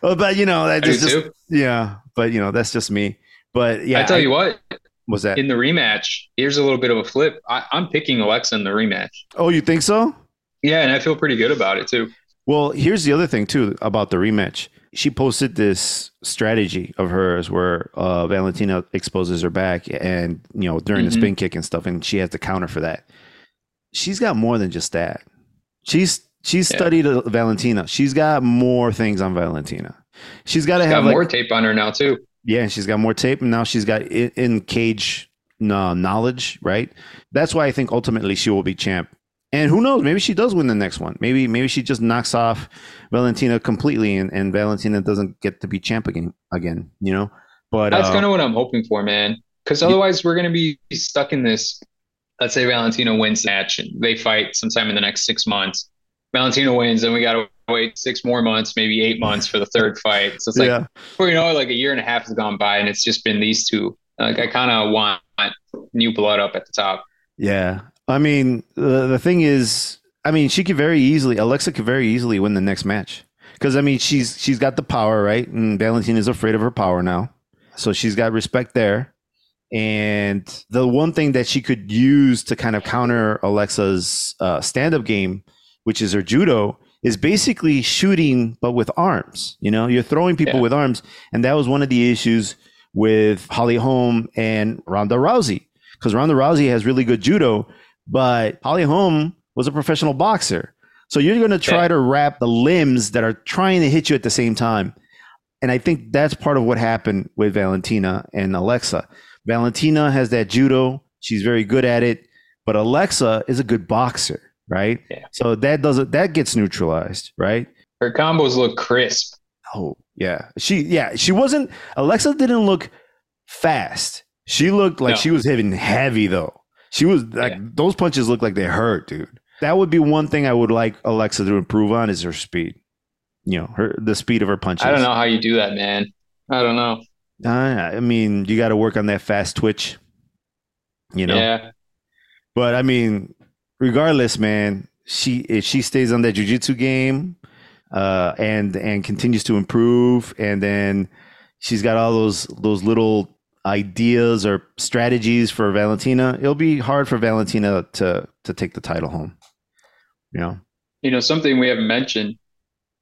But you know, that just, too. yeah. But you know, that's just me. But yeah, I tell you what, was that? in the rematch, here's a little bit of a flip. I, I'm picking Alexa in the rematch. oh, you think so? Yeah, and I feel pretty good about it too. Well, here's the other thing too about the rematch. She posted this strategy of hers where uh, Valentina exposes her back, and you know during the Mhm. spin kick and stuff, and she has to counter for that. She's got more than just that. She's she's Yeah. studied Valentina. She's got more things on Valentina. She's got to Got have like more tape on her now too. yeah, she's got more tape, and now she's got in, in cage uh, knowledge, right? That's why I think ultimately she will be champ. And who knows? Maybe she does win the next one. Maybe maybe she just knocks off Valentina completely, and, and Valentina doesn't get to be champ again. Again, you know. But That's uh, kind of what I'm hoping for, man. Because otherwise, we're gonna be stuck in this. Let's say Valentino wins the match and they fight sometime in the next six months. Valentino wins, and we gotta wait six more months, maybe eight [laughs] months for the third fight. So it's like yeah, before you know like a year and a half has gone by, and it's just been these two. Like I kind of want new blood up at the top. yeah. I mean, the the thing is, I mean, she could very easily, Alexa could very easily win the next match because I mean, she's she's got the power, right? And Valentina is afraid of her power now, so she's got respect there. And the one thing that she could use to kind of counter Alexa's uh, stand up game, which is her judo, is basically shooting, but with arms. You know, you're throwing people Yeah. with arms. And that was one of the issues with Holly Holm and Ronda Rousey, because Ronda Rousey has really good judo, but Holly Holm was a professional boxer. So you're going to try Yeah. to wrap the limbs that are trying to hit you at the same time. And I think that's part of what happened with Valentina and Alexa. Valentina has that judo. She's very good at it, but Alexa is a good boxer, right? Yeah. So that doesn't that gets neutralized, right? Her combos look crisp. Oh, yeah. She yeah, she wasn't Alexa didn't look fast. She looked like No. she was hitting heavy though. She was like Yeah. those punches looked like they hurt, dude. That would be one thing I would like Alexa to improve on is her speed. You know, her the speed of her punches. I don't know how you do that, man. I don't know. I, I mean, you got to work on that fast twitch. You know, Yeah, but I mean, regardless, man, she if she stays on that jujitsu game, uh, and and continues to improve, and then she's got all those those little ideas or strategies for Valentina. It'll be hard for Valentina to to take the title home. You know, you know something we haven't mentioned.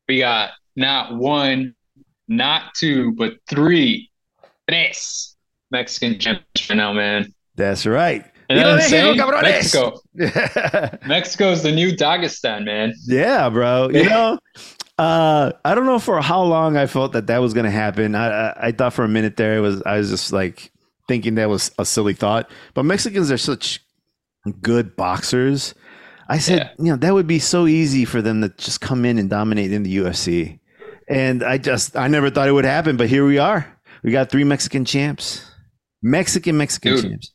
We got not one, not two, but three, tres Mexican champions right now, man. that's right. And You know, Mexico, [laughs] Mexico, is the new Dagestan, man. Yeah, bro. You know, uh, I don't know for how long I felt that that was going to happen. I, I I thought for a minute there it was I was just like thinking that was a silly thought. But Mexicans are such good boxers. I said, Yeah. you know, that would be so easy for them to just come in and dominate in the UFC. And I just I never thought it would happen, but here we are. We got three Mexican champs. Mexican Mexican Dude. champs.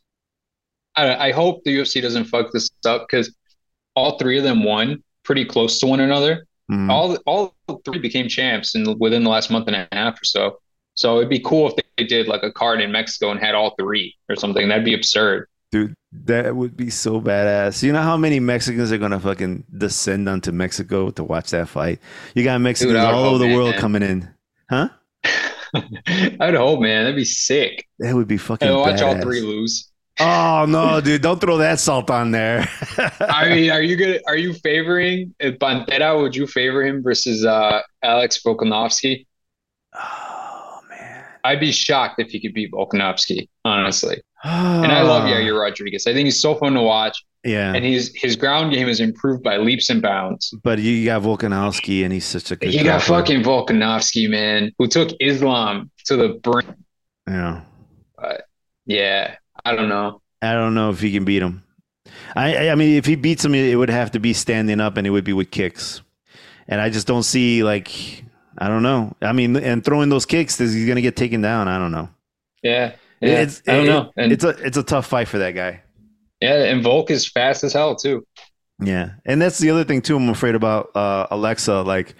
I, I hope the UFC doesn't fuck this up because all three of them won pretty close to one another. Mhm. All all three became champs in within the last month and a half or so. So it'd be cool if they did like a card in Mexico and had all three or something. That'd be absurd. Dude, that would be so badass. You know how many Mexicans are gonna fucking descend onto Mexico to watch that fight? You got Mexicans would all over the man. world coming in. Huh? [laughs] [laughs] I'd hope, man. That'd be sick. That would be fucking watch all three lose. Oh no, [laughs] dude! Don't throw that salt on there. I mean, are you good? Are you favoring Pantera? Would you favor him versus uh, Alex Volkanovski? oh man. I'd be shocked if he could beat Volkanovski, honestly. [sighs] And I love Yair Rodriguez. I think he's so fun to watch, Yeah, and he's his ground game is improved by leaps and bounds. but you got Volkanovski, and he's such a good. You got fucking Volkanovski, man, who took Islam to the brink. Yeah, Yeah, I don't know. I don't know if he can beat him. I, I mean, if he beats him, it would have to be standing up, and it would be with kicks. And I just don't see like I don't know. I mean, and throwing those kicks, is he's gonna get taken down? I don't know. Yeah, yeah. It's, I don't it- know. And it's a it's a tough fight for that guy. Yeah, and Volk is fast as hell too. Yeah, and that's the other thing too. I'm afraid about uh, Alexa. Like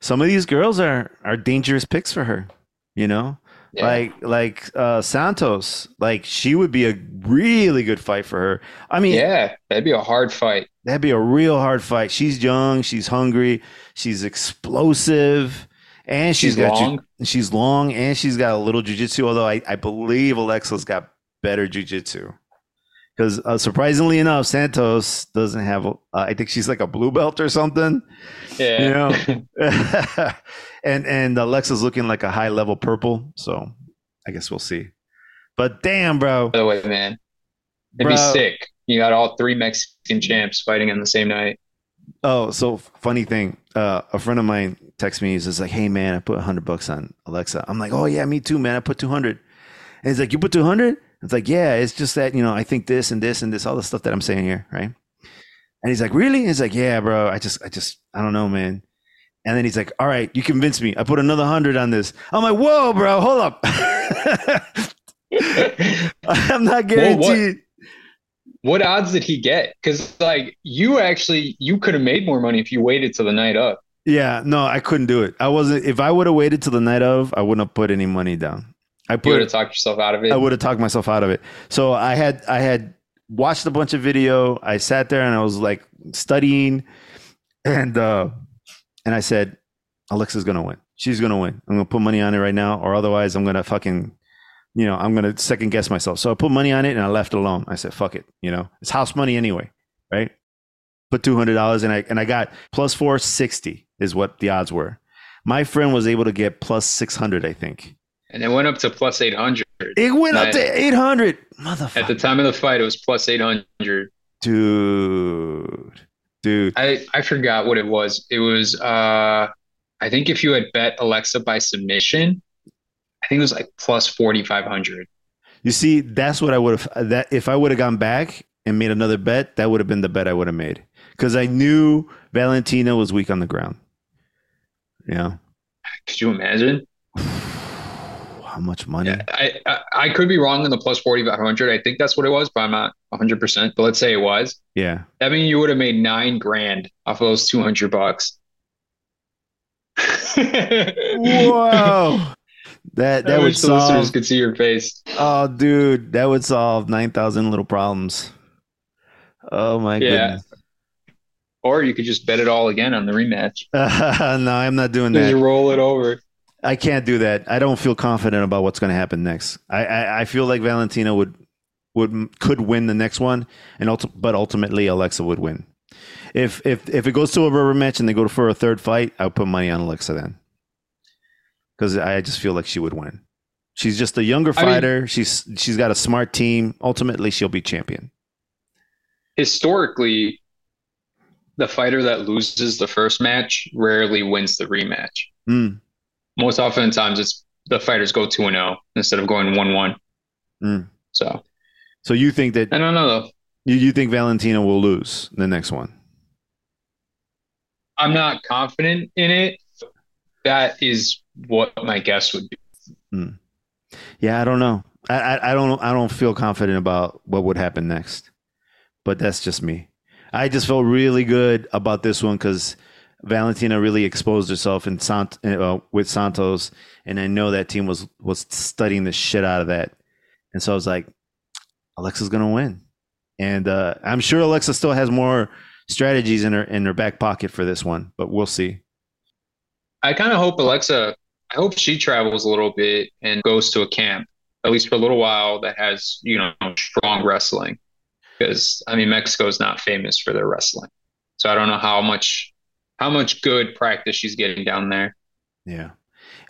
some of these girls are are dangerous picks for her. You know, Yeah. like like uh, Santos. Like she would be a really good fight for her. I mean, yeah, that'd be a hard fight. that'd be a real hard fight. She's young. She's hungry. She's explosive, and she's She's got ju- long. she's long, and she's got a little jujitsu. Although I, I believe Alexa's got better jujitsu. Because uh, surprisingly enough, Santos doesn't have. Uh, I think she's like a blue belt or something. Yeah. You [laughs] [laughs] and and Alexa's looking like a high level purple. So I guess we'll see. But damn, bro, By the way, man, it'd Bro. be sick. You got all three Mexican champs fighting on the same night. Oh, so funny thing. Uh, a friend of mine texted me. He's just like, "Hey, man, I put hundred bucks on Alexa." I'm like, "Oh yeah, me too, man. I put 200 And he's like, "You put 200 It's like, "Yeah, it's just that you know, I think this and this and this, all the stuff that I'm saying here, right?" And he's like, "Really?" He's like, "Yeah, bro. I just, I just, I don't know, man." And then he's like, "All right, you convinced me. I put another hundred on this." I'm like, "Whoa, bro, hold up." [laughs] I'm not Well, what- what odds did he get? Because like you actually you could have made more money if you waited till the night up. Yeah, no, I couldn't do it. I wasn't. If I would have waited till the night of, I wouldn't have put any money down. I You would have talked yourself out of it. I would have talked myself out of it. So I had. I had watched a bunch of video. I sat there and I was like studying, and uh, and I said, Alexa's gonna win. She's gonna win. I'm gonna put money on it right now, or otherwise I'm gonna fucking, you know, I'm gonna second guess myself. So I put money on it and I left it alone. I said, fuck it. You know, it's house money anyway, right? Put two hundred dollars and I and I got plus four sixty is what the odds were. My friend was able to get plus six hundred, I think. And it went up to plus eight hundred. It went up Nice. to eight hundred, Motherfucker. At the time of the fight, it was plus eight hundred. dude, dude. I I forgot what it was. It was uh I think if you had bet Alexa by submission, I think it was like plus forty five hundred. You see, that's what I would have. That if I would have gone back and made another bet, that would have been the bet I would have made because I knew Valentina was weak on the ground. Yeah, Could you imagine? [sighs] [laughs] how much money? Yeah, I, I I could be wrong in the plus forty five hundred. I think that's what it was, but I'm not hundred percent. But let's say it was. Yeah, That means you would have made nine grand off of those two hundred bucks. [laughs] Whoa, that I that would wish the listeners could see your face. Oh, dude, that would solve nine thousand little problems. Oh my Yeah. goodness. Or you could just bet it all again on the rematch. [laughs] no, I'm not doing Just that. roll it over. I can't do that. I don't feel confident about what's going to happen next. I, I, I feel like Valentina would would could win the next one, and ulti- but ultimately Alexa would win. If if if it goes to a rubber match and they go for a third fight, I'll put money on Alexa then, because I just feel like she would win. She's just a younger I mean- fighter. she's she's got a smart team. Ultimately, she'll be champion. Historically, the fighter that loses the first match rarely wins the rematch. Mm, Most often times it's the fighters go 2 and 0 instead of going 1 1. Mm. So so you think that I don't know though. you, you think Valentina will lose the next one? I'm not confident in it. That is what my guess would be. Yeah, I don't know. I, I I don't I don't feel confident about what would happen next, but that's just me. I just felt really good about this one because Valentina really exposed herself in Sant uh, with Santos, and I know that team was was studying the shit out of that, and so I was like, Alexa's gonna win, and uh, I'm sure Alexa still has more strategies in her in her back pocket for this one, but we'll see. I kind of hope Alexa. I hope she travels a little bit and goes to a camp, at least for a little while, that has you know strong wrestling. Because I mean, Mexico is not famous for their wrestling, so I don't know how much how much good practice she's getting down there. Yeah.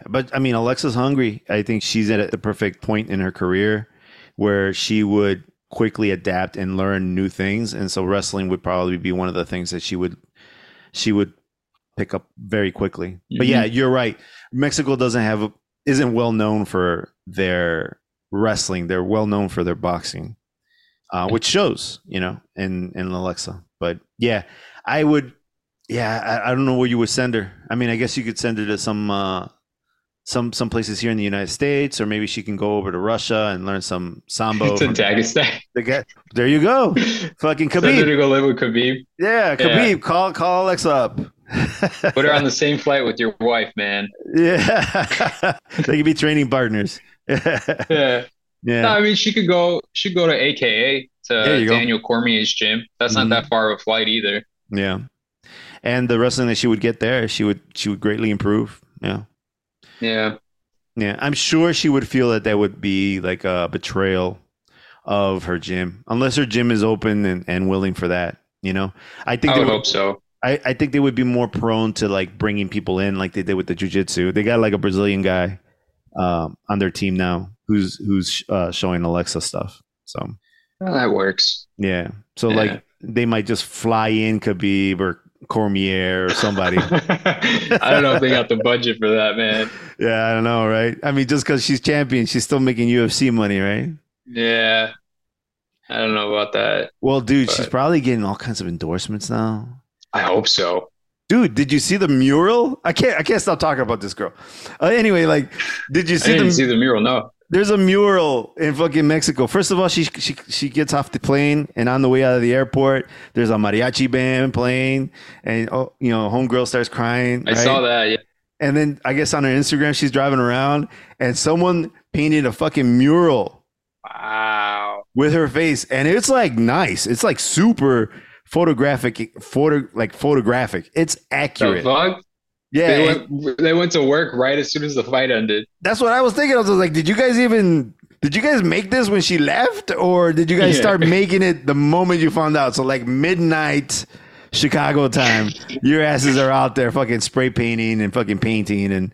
But I mean, Alexa's hungry. I think she's at the perfect point in her career where she would quickly adapt and learn new things. And so wrestling would probably be one of the things that she would she would pick up very quickly. Mm-hmm. But yeah, you're right. Mexico doesn't have isn't well known for their wrestling. They're well known for their boxing. Uh, which shows, you know, in in Alexa. But yeah, I would yeah, I, I, don't know where you would send her. I mean, I guess you could send her to some uh, some some places here in the United States, or maybe she can go over to Russia and learn some sambo. to Dagestan. The there you go, [laughs] fucking Khabib. Send her to go live with Khabib. Yeah, Khabib. Yeah. Call call Alexa up. [laughs] Put her on the same flight with your wife, man. Yeah, [laughs] they could be training partners. yeah. Yeah. No, I mean, she could go. She could go to AKA to Daniel go. Cormier's gym. That's mm-hmm. not that far of a flight either. Yeah and the wrestling that she would get there, she would she would greatly improve. Yeah. Yeah. Yeah, I'm sure she would feel that that would be like a betrayal of her gym, unless her gym is open and, and willing for that. You know, I think I would, would hope so. I, I think they would be more prone to like bringing people in, like they did with the jujitsu. They got like a Brazilian guy um, on their team now who's who's uh, showing Alexa stuff. So well, that works. Yeah. So yeah. like they might just fly in Khabib or Cormier or somebody. [laughs] I don't know if they got the budget for that, man. Yeah, I don't know, right? I mean, just because she's champion, she's still making UFC money, right? Yeah. I don't know about that. Well, dude, but... she's probably getting all kinds of endorsements now. I hope so. Dude, did you see the mural? I can't. I can't stop talking about this girl. Uh, anyway, like, did you see? The, see the mural. No. There's a mural in fucking Mexico. First of all, she she she gets off the plane and on the way out of the airport, there's a mariachi band playing, and oh, you know, homegirl starts crying. I right? saw that. Yeah. And then I guess on her Instagram, she's driving around, and someone painted a fucking mural. Wow. With her face, and it's like nice. It's like super photographic, photo like photographic. It's accurate. The fuck? Yeah, they went, they went to work right as soon as the fight ended. That's what I was thinking. I was like, did you guys even did you guys make this when she left, or did you guys yeah. start making it the moment you found out? So like midnight Chicago time, your asses are out there fucking spray painting and fucking painting and.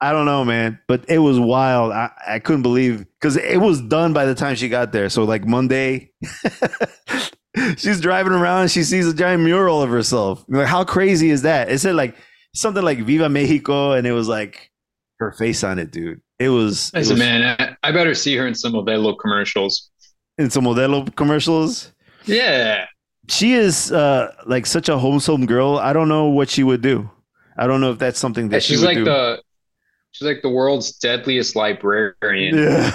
I don't know, man, but it was wild. I, I couldn't believe because it was done by the time she got there. So like Monday, [laughs] she's driving around and she sees a giant mural of herself. Like, how crazy is that? It said like something like Viva Mexico, and it was like her face on it, dude. It was. As a man, I, I, better see her in some Modelo commercials. In some Modelo commercials. Yeah. She is uh, like such a wholesome girl. I don't know what she would do. I don't know if that's something that yeah, she's she like do. the. She's like the world's deadliest librarian. Yeah.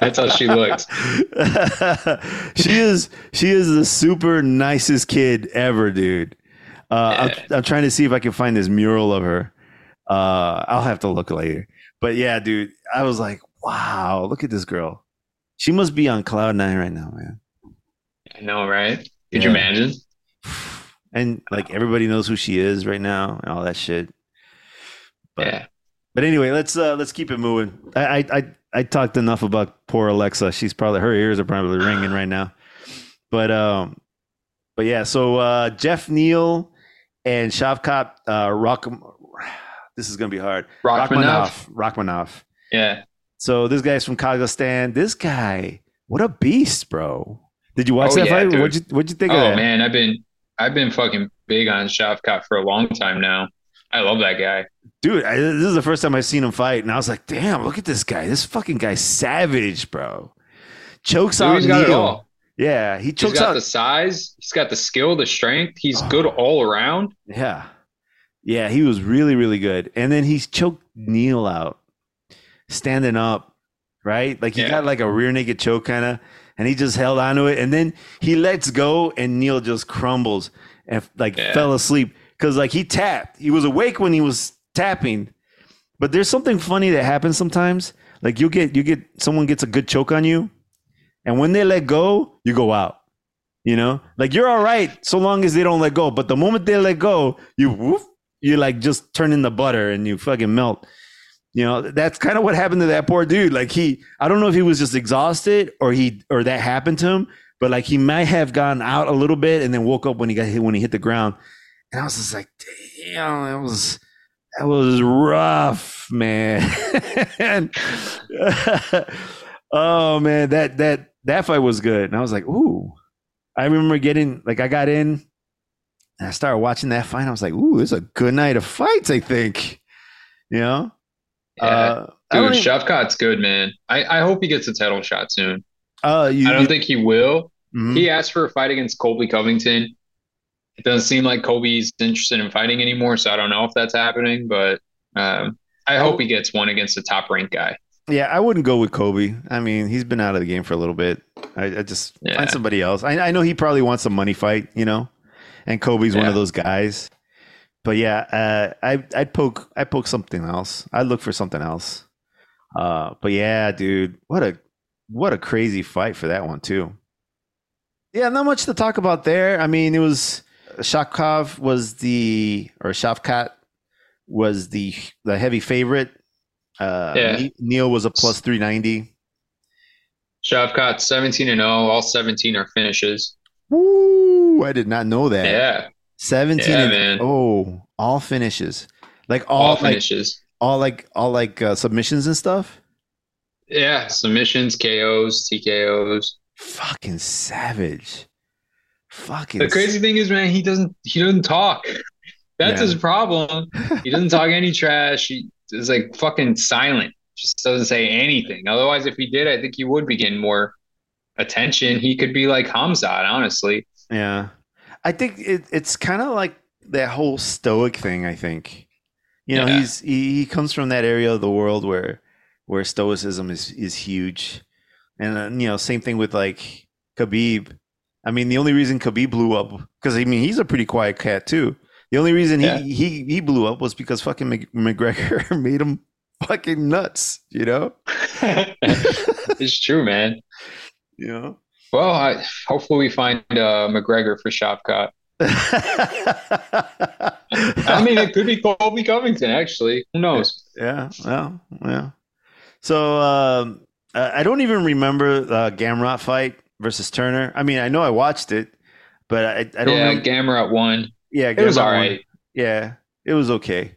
That's how she looks. [laughs] [laughs] she is she is the super nicest kid ever, dude. Uh. I'm, I'm, trying to see if I can find this mural of her. Uh, I'll have to look later. But yeah, dude, I was like, wow, look at this girl. She must be on cloud nine right now, man. I know, right? Could yeah. you imagine? [sighs] And like everybody knows who she is right now and all that shit. But, yeah. But anyway, let's uh let's keep it moving. I I I talked enough about poor Alexa. She's probably her ears are probably ringing right now. But um, but yeah. So uh, Geoff Neal and Shavkat uh, Rock. This is gonna be hard. Rakhmonov. Rakhmonov. Yeah. So this guy's from Kazakhstan. This guy, what a beast, bro! Did you watch oh, that yeah, fight? Dude. What'd you What'd you think oh, of that? man, I've been I've been fucking big on Shavkat for a long time now. I love that guy, dude. I, this is the first time I've seen him fight, and I was like, damn, look at this guy. This fucking guy's savage, bro. Chokes dude, out got Neal. it all. Yeah, he chokes he's got out the size. He's got the skill, the strength. He's oh. good all around. Yeah, yeah, he was really, really good. And then he choked Neal out, standing up. right? Like he Yeah. got like a rear naked choke kind of, and he just held onto it, and then he lets go, and Neal just crumbles and like Yeah. fell asleep because like he tapped. He was awake when he was tapping, but there's something funny that happens sometimes. Like you get you get someone gets a good choke on you, and when they let go, you go out. You know, like you're all right so long as they don't let go. But the moment they let go, you you like just turn in the butter and you fucking melt. You know, that's kind of what happened to that poor dude. Like he, I don't know if he was just exhausted or he or that happened to him, but like he might have gone out a little bit and then woke up when he got hit when he hit the ground. And I was just like, damn, that was that was rough, man. and, [laughs] oh man, that that that fight was good. And I was like, ooh. I remember getting like I got in and I started watching that fight. I was like, ooh, it's a good night of fights, I think. You know? Yeah. Uh, Dude, even- Shavkat's good, man. I, I hope he gets a title shot soon. uh, you, I don't you- think he will. mhm. He asked for a fight against Colby Covington. It doesn't seem like Colby's interested in fighting anymore, so I don't know if that's happening, but um, I hope he gets one against a top ranked guy. Yeah, I wouldn't go with Colby. I mean, he's been out of the game for a little bit. I, I just Yeah. find somebody else. I, I know he probably wants a money fight, you know, and Colby's one of those guys. But yeah, uh, I I'd poke I poke something else. I'd look for something else. Uh, but yeah, dude, what a what a crazy fight for that one too. Yeah, not much to talk about there. I mean, it was Shakov was the or Shavkat was the the heavy favorite. Uh, Yeah. Neal was a plus three ninety. Shavkat 17 and 0, all 17 are finishes. Woo! I did not know that. Yeah, seventeen. Yeah, and, man. Oh, all finishes. Like all, all like finishes. all like all like uh, submissions and stuff. Yeah, submissions, KOs, TKOs. Fucking savage. Fucking The crazy thing is, man, he doesn't he doesn't talk. That's Yeah. his problem. He doesn't talk any [laughs] trash. He is like fucking silent. Just doesn't say anything. Otherwise, if he did, I think he would be getting more attention. He could be like Hamzat, honestly. Yeah. I think it, it's kind of like that whole stoic thing, I think. You know, Yeah. he's he, he comes from that area of the world where where stoicism is is huge. And uh, you know, same thing with like Khabib. I mean, the only reason Khabib blew up cuz I mean, he's a pretty quiet cat too. The only reason Yeah. he he he blew up was because fucking Mc- McGregor [laughs] made him fucking nuts, you know? [laughs] it's true, man. You know? Well, I, hopefully we find uh, McGregor for Shavkat. [laughs] I mean, it could be Colby Covington, actually. Who knows? Yeah, well, yeah. So um, I don't even remember the Gamrot fight versus Turner. I mean, I know I watched it, but I, I don't. Yeah, remember. Gamrot won. Yeah, It was Gamrot all won. right. Yeah, it was okay.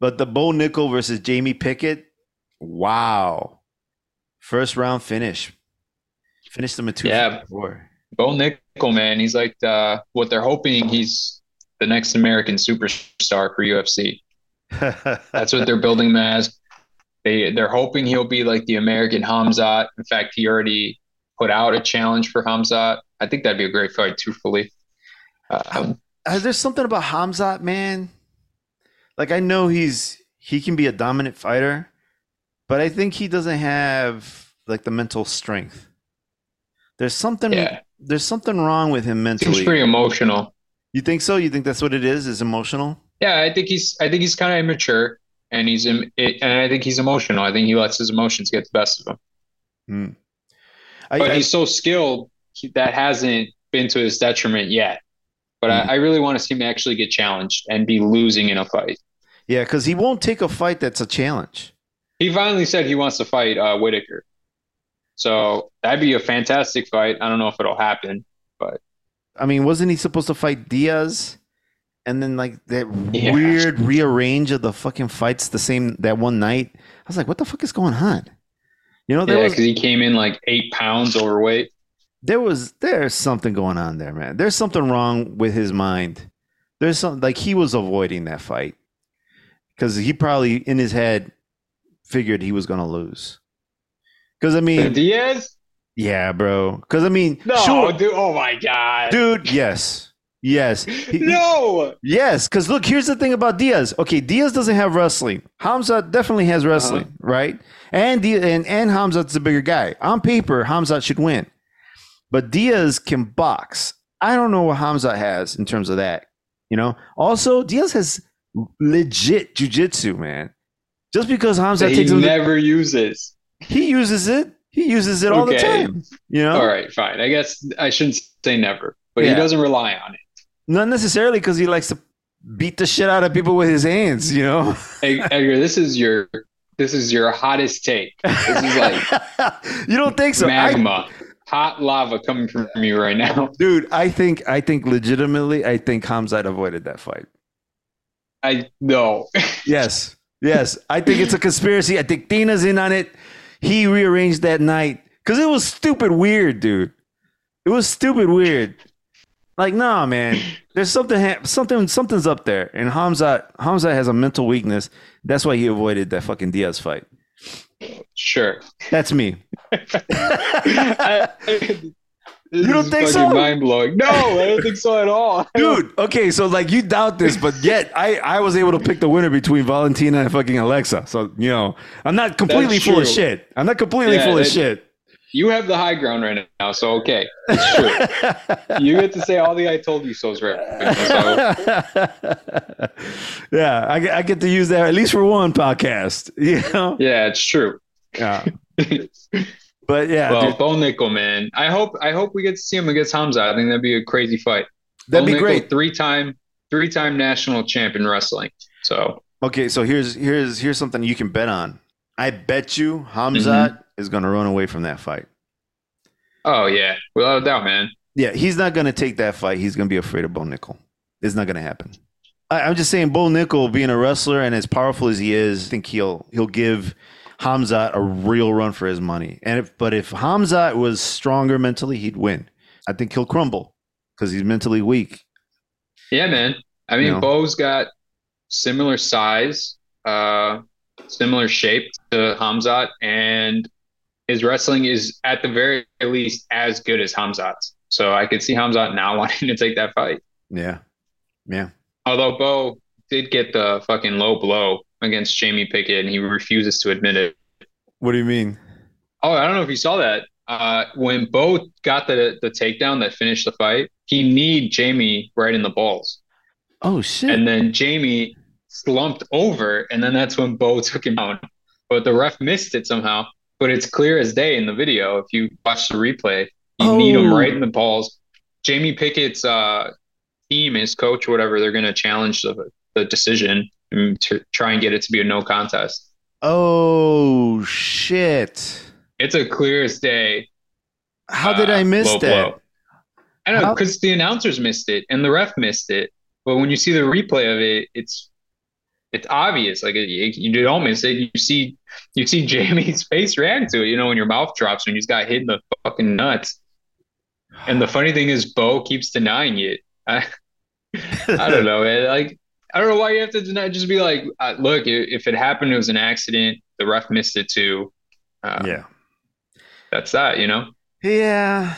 But the Bo Nickal versus Jamie Pickett, wow, first round finish. Finished them at two. Yeah. Bo Nickal, man, he's like uh, what they're hoping he's the next American superstar for UFC. [laughs] That's what they're building him as. They they're hoping he'll be like the American Hamzat. In fact, he already put out a challenge for Hamzat. I think that'd be a great fight, truthfully. Um, Uh, there's something about Hamzat, man. Like I know he's he can be a dominant fighter, but I think he doesn't have like the mental strength. There's something yeah, there's something wrong with him seems He's pretty emotional. You think so? You think that's what it is? Is emotional? Yeah, I think he's I think he's kind of immature, and he's and I think he's emotional. I think he lets his emotions get the best of him. Hmm. I, But I- he's so skilled he, that hasn't been to his detriment yet. But Hmm. I, I really want to see him actually get challenged and be losing in a fight. yeah, because he won't take a fight that's a challenge. He finally said he wants to fight uh, Whitaker. So that'd be a fantastic fight. I don't know if it'll happen. But I mean, wasn't he supposed to fight Diaz? And then like that Yeah. weird rearrange of the fucking fights the same that one night. I was like, what the fuck is going on? You know, there Yeah, was because he came in like eight pounds overweight. There was there's something going on there, man. There's something wrong with his mind. There's some like he was avoiding that fight because he probably in his head figured he was gonna lose. Because I mean, Diaz? yeah, bro. Because I mean, No, sure, dude. Oh my God. dude. Yes, Yes. He- No. Yes, because look, here's the thing about Diaz. Okay, Diaz doesn't have wrestling. Hamza definitely has wrestling, Uh-huh. right? And Diaz, and and Hamzat's a bigger guy. On paper, Hamza should win, but Diaz can box. I don't know what Hamza has in terms of that. You know. Also, Diaz has legit jujitsu, man. Just because Hamza he takes him, never uses. he uses it. He uses it all the time. You know, All right, fine. I guess I shouldn't say never, but Yeah. he doesn't rely on it. not necessarily because he likes to beat the shit out of people with his hands. You know. Edgar, this is your this is your hottest take. This is like [laughs] you don't think so? Magma, hot lava coming from me right now. [laughs] dude, I think I think legitimately, I think Hamzat avoided that fight. I know. [laughs] Yes, yes, I think it's a conspiracy. I think Tina's in on it. He rearranged that night because it was stupid weird, dude. It was stupid weird. Like, nah, man. There's something, ha- something, something's up there. And Hamzat, Hamzat has a mental weakness. That's why he avoided that fucking Diaz fight. Sure. That's me. I- You don't think so? Mind blowing. No, I don't think so at all. [laughs] Dude, okay, so like you doubt this, but yet I, I was able to pick the winner between Valentina and fucking Alexa. So, you know, I'm not completely full of shit. I'm not completely Yeah, full of shit. You have the high ground right now, so okay. It's true. [laughs] you get to say all the I told you so's right. So [laughs] yeah, I, get- I get to use that at least for one podcast, you know? yeah, it's true. Yeah. But yeah, well, dude, Bo Nickal, man. I hope I hope we get to see him against Hamza. I think that'd be a crazy fight. that'd be Bo Nickal, great. Three time three time national champ in wrestling. So Okay, so here's here's here's something you can bet on. I bet you Hamza Mm-hmm. is going to run away from that fight. oh yeah, without a doubt, man. Yeah, he's not going to take that fight. He's going to be afraid of Bo Nickal. It's not going to happen. I, I'm just saying, Bo Nickal being a wrestler and as powerful as he is, I think he'll he'll give Hamzat a real run for his money. And if but if Hamzat was stronger mentally, he'd win. I think he'll crumble because he's mentally weak. Yeah, man. I mean, No. Bo's got similar size, uh, similar shape to Hamzat, and his wrestling is at the very least as good as Hamzat's. So I could see Hamzat now [laughs] wanting to take that fight. Yeah, yeah. Although Bo did get the fucking low blow against Jamie Pickett, and he refuses to admit it. What do you mean? Oh, I don't know if you saw that. Uh, when Bo got the the takedown that finished the fight, he kneed Jamie right in the balls. Oh shit! And then Jamie slumped over, and then that's when Bo [laughs] took him down. But the ref missed it somehow. But it's clear as day in the video. If you watch the replay, you need him Oh. right in the balls. Jamie Pickett's uh, team, his coach, whatever, they're going to challenge the, the decision and to try and get it to be a no contest. oh shit! It's a clear as day. How did uh, I miss low that? I don't know because the announcers missed it and the ref missed it. But when you see the replay of it, it's it's obvious. Like you, you don't miss it. You see you see [laughs] Jamie's face react to it. You know when your mouth drops when he's got hit in the fucking nuts. And the funny thing is, Bo keeps denying it. I, [laughs] I don't know, man. Like I don't know why you have to deny. Just be like, uh, look, if it happened, it was an accident. The ref missed it too. Uh, yeah. that's that. You know. Yeah.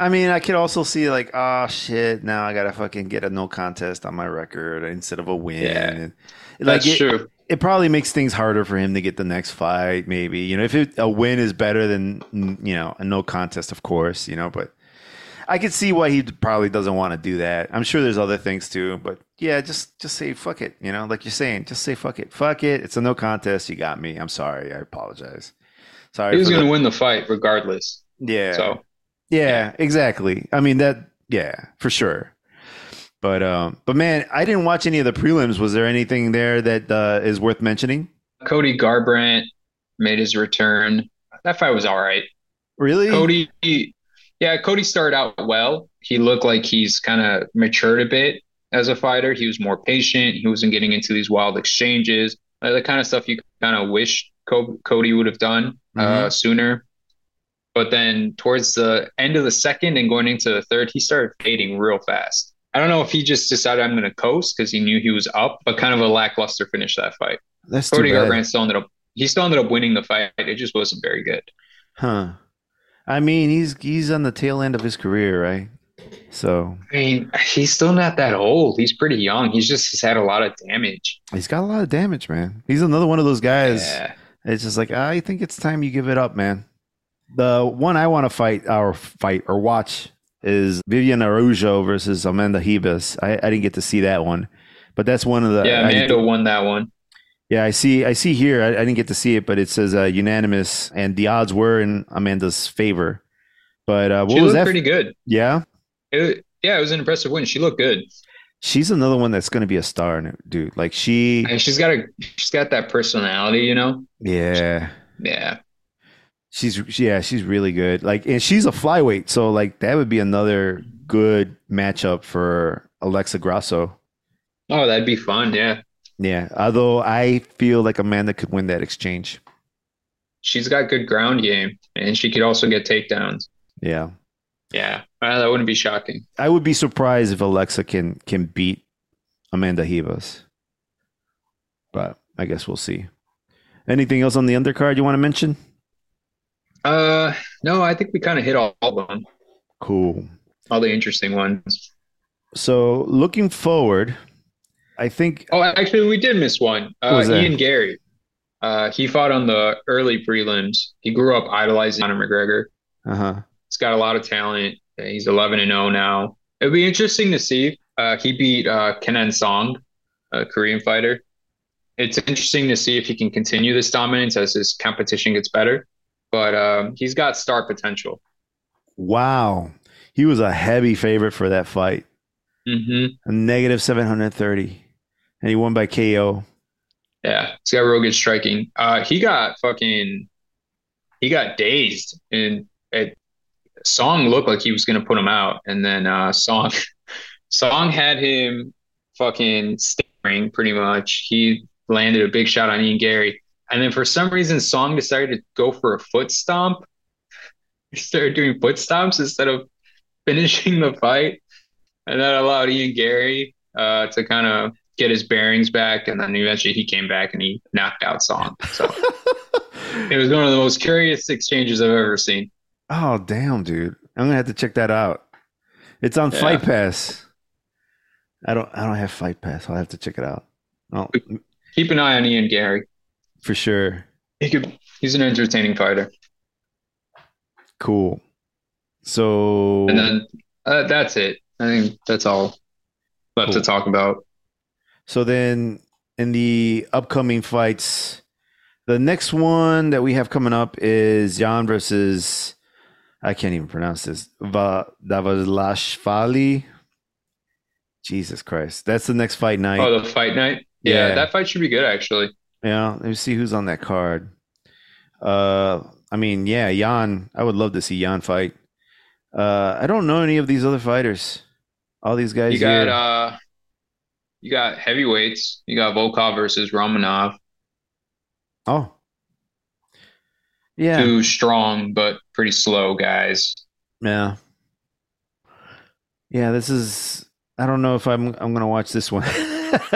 I mean, I could also see like, oh shit, now I gotta fucking get a no contest on my record instead of a win. Yeah. And, like That's it, true. it probably makes things harder for him to get the next fight. Maybe you know, if it, a win is better than you know a no contest, of course, you know. But I could see why he probably doesn't want to do that. I'm sure there's other things too, but yeah, just just say fuck it. You know, like you're saying, just say fuck it, fuck it. It's a no contest. You got me. I'm sorry. I apologize. Sorry. He was going to win the fight regardless. yeah. So Yeah, exactly. I mean that yeah, for sure. But um but man, I didn't watch any of the prelims. Was there anything there that uh, is worth mentioning? Cody Garbrandt made his return. That fight was all right. Really? Cody, yeah, Cody started out well. He looked like he's kind of matured a bit as a fighter. He was more patient. He wasn't getting into these wild exchanges, uh, the kind of stuff you kind of wish Co- Cody would have done uh, sooner. But then towards the end of the second and going into the third, he started fading real fast. I don't know if he just decided I'm going to coast because he knew he was up, but kind of a lackluster finish that fight. That's Cody. Garbrandt still ended up he still ended up winning the fight. It just wasn't very good. Huh. I mean, he's he's on the tail end of his career, right? So I mean, he's still not that old. He's pretty young. He's just he's had a lot of damage. he's got a lot of damage, man. He's another one of those guys. Yeah. It's just like I think it's time you give it up, man. The one I want to fight or fight or watch is Vivian Araújo versus Amanda Ribas. I, I didn't get to see that one, but that's one of the Yeah, I- Amanda won that one. yeah, I see. I see here. I, I didn't get to see it, but it says uh, unanimous, and the odds were in Amanda's favor. But uh, what She was that? pretty good. yeah, It, yeah, it was an impressive win. She looked good. she's another one that's going to be a star, dude. Like she, And she's got a she's got that personality, you know. yeah, Yeah, she's yeah, she's really good. Like, and she's a flyweight, so like that would be another good matchup for Alexa Grasso. Oh, that'd be fun. Yeah, Yeah, although I feel like Amanda could win that exchange. she's got good ground game, and she could also get takedowns. Yeah, Yeah, uh, that wouldn't be shocking. I would be surprised if Alexa can can beat Amanda Ribas, but I guess we'll see. Anything else on the undercard you want to mention? Uh, no, I think we kind of hit all of them, Cool. all the interesting ones. So looking forward, I think Oh, actually, we did miss one. Uh. Ian Garry. Uh, he fought on the early prelims. He grew up idolizing Conor McGregor. uh huh. He's got a lot of talent. He's 11 and 0 now. It'd be interesting to see. Uh, he beat uh, Kenan Song, a Korean fighter. It's interesting to see if he can continue this dominance as his competition gets better. But um, he's got star potential. Wow, he was a heavy favorite for that fight, hmm a negative seven hundred thirty, and he won by KO. Yeah, he's got real good striking. Uh, he got fucking, he got dazed, and it, Song looked like he was gonna put him out, and then uh, Song, [laughs] Song had him fucking staring pretty much. He landed a big shot on Ian Garry, and then for some reason, Song decided to go for a foot stomp. [laughs] He started doing foot stomps instead of [laughs] finishing the fight, and that allowed Ian Garry uh, to kind of get his bearings back, and then eventually he came back and he knocked out Song. So it was one of the most curious exchanges I've ever seen. Oh damn, dude! I'm gonna have to check that out. It's on Yeah. Fight Pass. I don't. I don't have Fight Pass. I'll have to check it out. Oh, Keep an eye on Ian Garry. for sure. He could. He's an entertaining fighter. Cool. So And then uh, that's it. I think that's all left Cool. to talk about. So then, in the upcoming fights, the next one that we have coming up is Yan versus I can't even pronounce this. Va Davazlashvili. Jesus Christ, that's the next fight night. Oh, the fight night. Yeah, Yeah. that fight should be good actually. Yeah, let me see who's on that card. Uh, I mean, yeah, Yan. I would love to see Yan fight. Uh, I don't know any of these other fighters. All these guys You got here. uh, you got heavyweights. You got Volkov versus Romanov. oh, yeah. Too strong but pretty slow guys. Yeah. Yeah, this is I don't know if I'm I'm gonna watch this one. [laughs]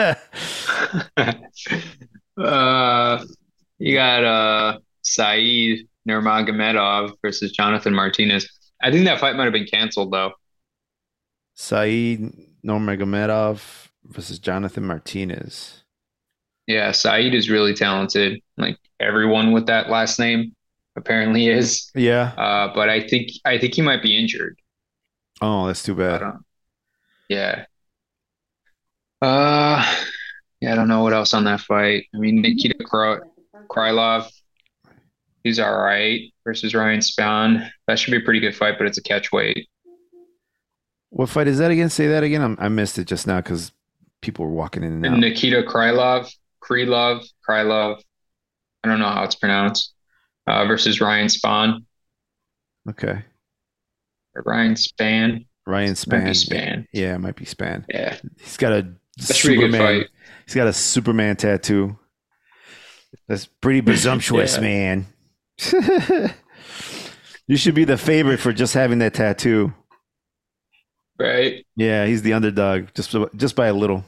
uh, you got uh Saeed Nurmagomedov versus Jonathan Martinez. I think that fight might have been canceled though. Saeed Nurmagomedov versus Jonathan Martinez. Yeah, Saeed is really talented. Like everyone with that last name apparently is. Yeah. Uh, but I think I think he might be injured. Oh, that's too bad. Yeah. Uh, yeah, I don't know what else on that fight. I mean, Nikita Kry Krylov, he's all right versus Ryan Spawn. That should be a pretty good fight, but it's a catch weight. What fight is that again? Say that again. I'm, I missed it just now because people were walking in and out. And Nikita Krylov, Krylov, Krylov, I don't know how it's pronounced, uh, versus Ryan Spawn Okay. or Ryan Span. Ryan Might Span. be Span. Yeah, it might be Span. Yeah, He's got a that should good Superman. He's got a Superman tattoo. That's pretty [laughs] presumptuous, Yeah. man. [laughs] you should be the favorite for just having that tattoo. Right? Yeah, he's the underdog just just by a little.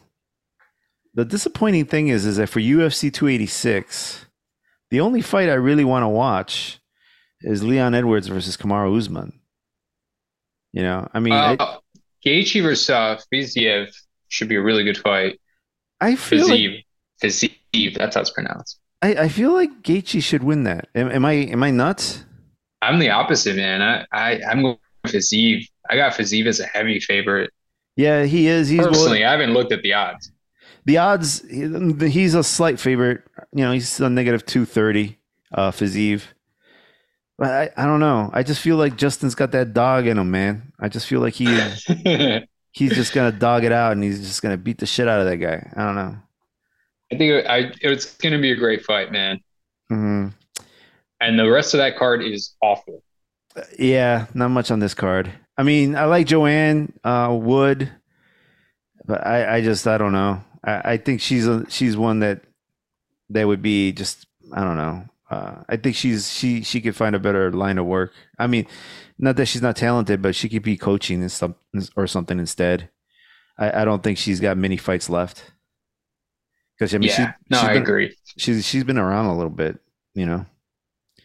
The disappointing thing is is that for UFC 286, the only fight I really want to watch is Leon Edwards versus Kamaru Usman. You know, I mean, I- Uh, Gaethje versus uh, Fiziev should be a really good fight. I feel like Fiziev, Fiziev, that's how it's pronounced. I, I feel like Gaethje should win that. Am, am I am I nuts? I'm the opposite, man. I, I I'm going Fiziev. I got Fiziev as a heavy favorite. Yeah, he is. He's well, Personally, I haven't looked at the odds. the odds. He's a slight favorite. You know, he's a negative two thirty. Uh, Fiziev. But I, I don't know. I just feel like Justin's got that dog in him, man. I just feel like he [laughs] he's just gonna dog it out and he's just gonna beat the shit out of that guy. I don't know. I think it, I, it's going to be a great fight, man. hmm And the rest of that card is awful. Yeah, not much on this card. I mean, I like Joanne uh, Wood, but I, I just I don't know. I, I think she's a, she's one that that would be just I don't know. Uh, I think she's she she could find a better line of work. I mean, not that she's not talented, but she could be coaching and some or something instead. I, I don't think she's got many fights left. Because I mean, yeah, she, no, she's I been, agree. She's she's been around a little bit, you know.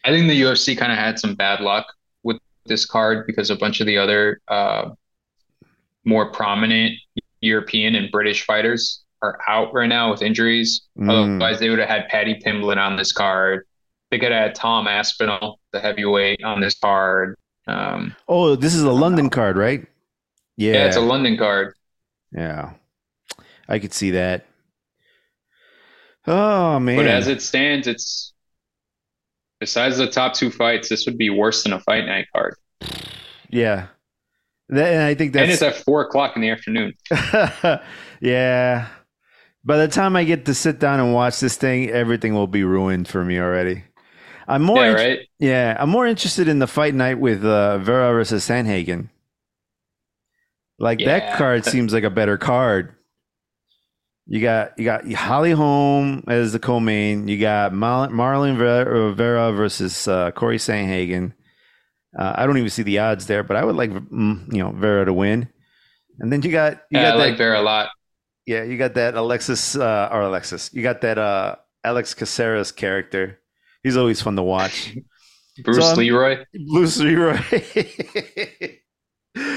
I think the UFC kind of had some bad luck with this card because a bunch of the other uh, more prominent European and British fighters are out right now with injuries. Mm. Otherwise, they would have had Paddy Pimblett on this card. They could have had Tom Aspinall, the heavyweight, on this card. Um, Oh, this is a London card, right? Yeah, yeah. it's a London card. Yeah, I could see that. Oh man, But as it stands, it's besides the top two fights, this would be worse than a fight night card. yeah, that, and I think that's and it's at four o'clock in the afternoon. [laughs] yeah. By the time I get to sit down and watch this thing, everything will be ruined for me already. I'm more, Yeah, right. yeah, I'm more interested in the fight night with uh, Vera versus Sandhagen. Like that card [laughs] seems like a better card. You got you got Holly Holm as the co-main. You got Mar- Marlon Vera, Vera versus uh, Corey Sandhagen. Uh, I don't even see the odds there, but I would like mm, you know Vera to win. And then you got you Yeah, I got that like Vera a lot. Yeah, you got that Alexis uh, or Alexis. You got that uh, Alex Caceres character. He's always fun to watch. [laughs] Bruce So Leroy. Bruce Leroy. [laughs]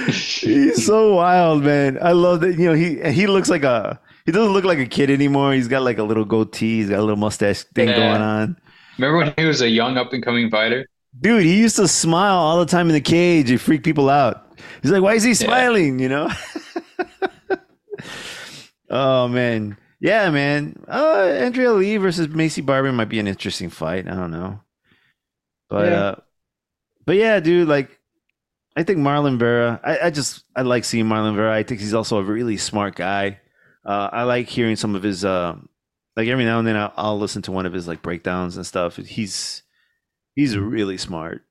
He's so wild, man. I love that. You know, he he looks like a he doesn't look like a kid anymore. He's got like a little goatee. He's got a little mustache thing Yeah. going on. Remember when he was a young up and coming fighter? Dude, he used to smile all the time in the cage. He freaked people out. He's like, why is he smiling? You know? [laughs] oh man. Yeah, man. Uh Andrea Lee versus Maycee Barber might be an interesting fight. I don't know. But Yeah. uh but yeah, dude, like I think Marlon Vera, I, I just I like seeing Marlon Vera. I think he's also a really smart guy. Uh I like hearing some of his uh like every now and then I'll, I'll listen to one of his like breakdowns and stuff. He's he's really smart.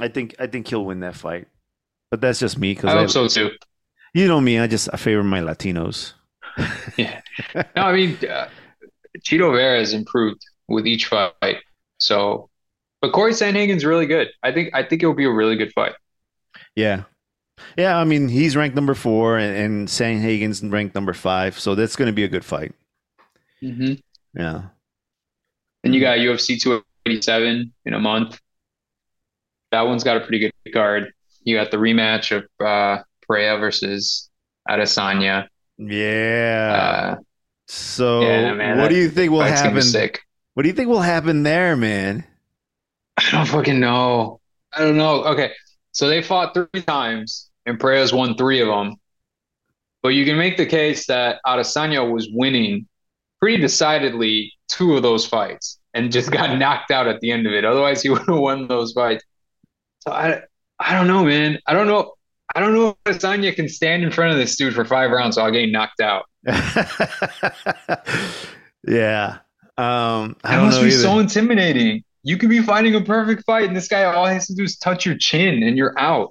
I think I think he'll win that fight. But that's just me I because hope so too. You know me. I just I favor my Latinos. Yeah. No, I mean, uh, Chito Vera has improved with each fight. So, but Corey Sandhagen's really good. I think I think it'll be a really good fight. Yeah, yeah. I mean, he's ranked number four, and, and Sandhagen's ranked number five. So that's going to be a good fight. Mm-hmm. Yeah. And you got UFC 287 in a month. That one's got a pretty good card. You got the rematch of uh, Pereira versus Adesanya. Yeah. Uh, so yeah, man, what do you think will fight's gonna be happen? sick. What do you think will happen there, man? I don't fucking know. I don't know. Okay, so they fought three times, and Pereira's won three of them. But you can make the case that Adesanya was winning pretty decidedly two of those fights and just got [laughs] knocked out at the end of it. Otherwise, he [laughs] would have won those fights. So I, I don't know, man. I don't know. I don't know if Adesanya can stand in front of this dude for five rounds without getting knocked out. [laughs] yeah. Um, I That don't must know be either. so intimidating. You could be fighting a perfect fight, and this guy all he has to do is touch your chin, and you're out.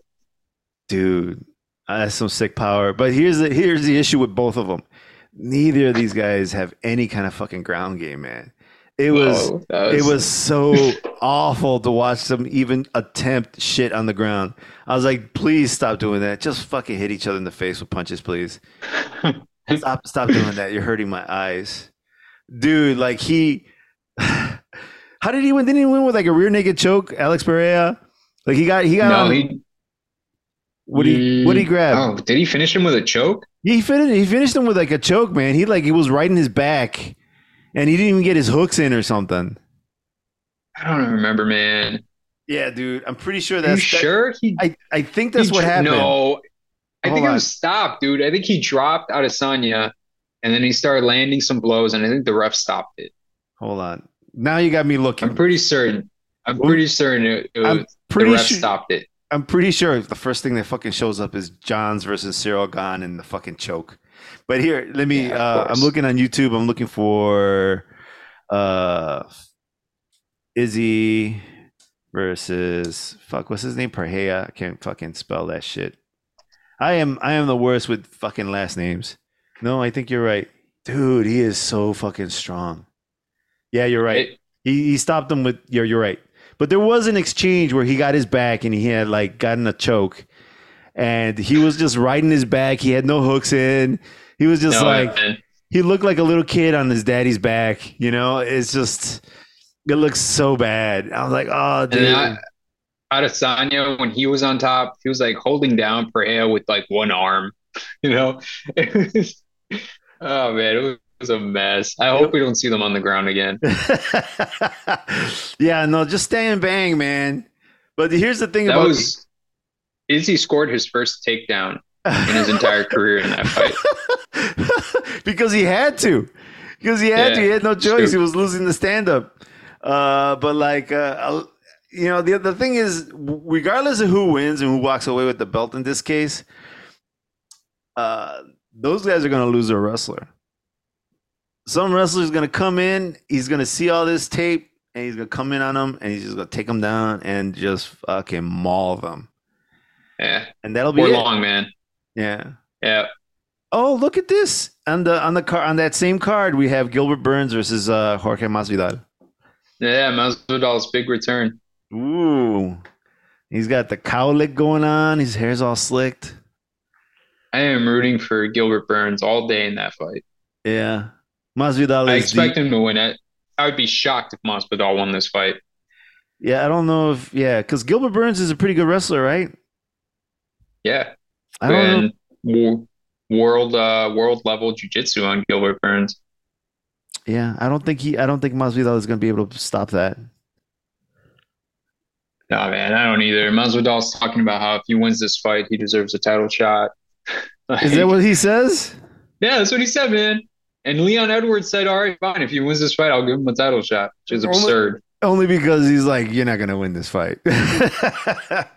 dude that's some sick power but here's the here's the issue with both of them neither of these guys have any kind of fucking ground game man it was Whoa, that it was so [laughs] awful to watch them even attempt shit on the ground. I was like please stop doing that. Just fucking hit each other in the face with punches please. [laughs] Stop stop doing that. You're hurting my eyes. Dude like he [sighs] how did he win? Didn't he win with like a rear naked choke alex pereira? Like he got he got no, on- he What he what he grab? Oh, did he finish him with a choke? He finished he finished him with like a choke, man. He like he was right in his back and he didn't even get his hooks in or something. I don't remember, man. Yeah, dude. I'm pretty sure that's that- sure he? I, I think that's what happened. No, I Hold think on. it was stopped, dude. I think he dropped Adesanya, and then he started landing some blows, and I think the ref stopped it. Hold on. Now you got me looking. I'm pretty certain. I'm pretty certain it, it I'm was, the pretty ref sure stopped it. I'm pretty sure the first thing that fucking shows up is Jones versus Ciryl Gane and the fucking choke. But here, let me Yeah, uh I'm looking on YouTube. I'm looking for uh Izzy versus fuck what's his name? Parhea. I can't fucking spell that shit. I am I am the worst with fucking last names. No, I think you're right. Dude, he is so fucking strong. Yeah, you're right. It- He he stopped him with you're you're right. But there was an exchange where he got his back and he had like gotten a choke. And he was just riding his back. He had no hooks in. He was just no, like man. he looked like a little kid on his daddy's back, you know? It's just it looks so bad. I was like, oh dude. Adesanya, when he was on top, he was like holding down Pereira with like one arm. [laughs] You know, was- [laughs] oh man, it was a mess. I hope we don't see them on the ground again. [laughs] yeah, no, just stay and bang, man. But here's the thing That about was Izzy scored his first takedown in his entire career in that fight. [laughs] because he had to. Because he had Yeah, to. He had no choice. true. He was losing the stand up. Uh, but like, uh, you know, the the thing is, regardless of who wins and who walks away with the belt in this case, uh, those guys are going to lose their wrestler. Some wrestler is going to come in. He's going to see all this tape, and he's going to come in on them, and he's just going to take them down and just fucking maul them. Yeah, And that'll be or it. long, man. Yeah. Yeah, Oh, look at this on the on the car on that same card. We have Gilbert Burns versus uh, Jorge Masvidal. yeah. Masvidal's big return. Ooh, he's got the cowlick going on. His hair's all slicked. I am rooting for Gilbert Burns all day in that fight. Yeah, Masvidal I expect the, him to win it. I would be shocked if Masvidal won this fight. yeah, I don't know if yeah, because Gilbert Burns is a pretty good wrestler, right? Yeah, I don't know. and wo- world uh world level jiu-jitsu on Gilbert Burns. Yeah, I don't think he. I don't think Masvidal is going to be able to stop that. No, man, I don't either. Masvidal's talking about how if he wins this fight, he deserves a title shot. [laughs] Is that what he says? Yeah, that's what he said, man. And Leon Edwards said, "All right, fine. If he wins this fight, I'll give him a title shot," which is Only- absurd. Only because he's like, you're not going to win this fight. [laughs]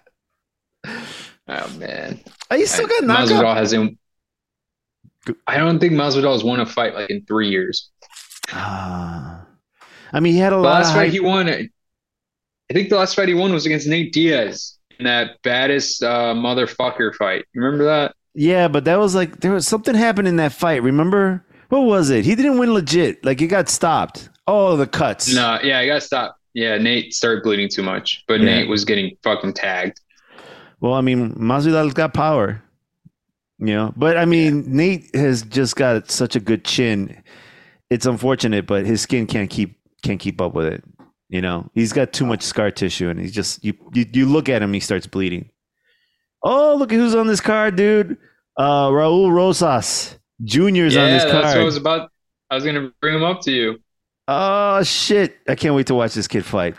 Oh man, he still got knocked Masvidal out. hasn't. I don't think Masvidal's won a fight like in three years. Ah. I mean, he had a The lot last of fight hype. he won, I think the last fight he won was against Nate Diaz in that baddest uh, motherfucker fight. Remember that? Yeah, but that was like there was something happened in that fight. Remember what was it? He didn't win legit. Like he got stopped. Oh, the cuts. No, yeah, I got stopped. Yeah, Nate started bleeding too much, but Yeah. Nate was getting fucking tagged. Well, I mean, Masvidal's got power. You know, but I mean, Nate has just got such a good chin. It's unfortunate, but his skin can't keep can't keep up with it. You know, he's got too much scar tissue, and he's just you you, you look at him, he starts bleeding. Oh, look at who's on this card, dude! Uh, Raul Rosas Junior's on this card. yeah, that's what I was about. I was gonna bring him up to you. Oh shit! I can't wait to watch this kid fight.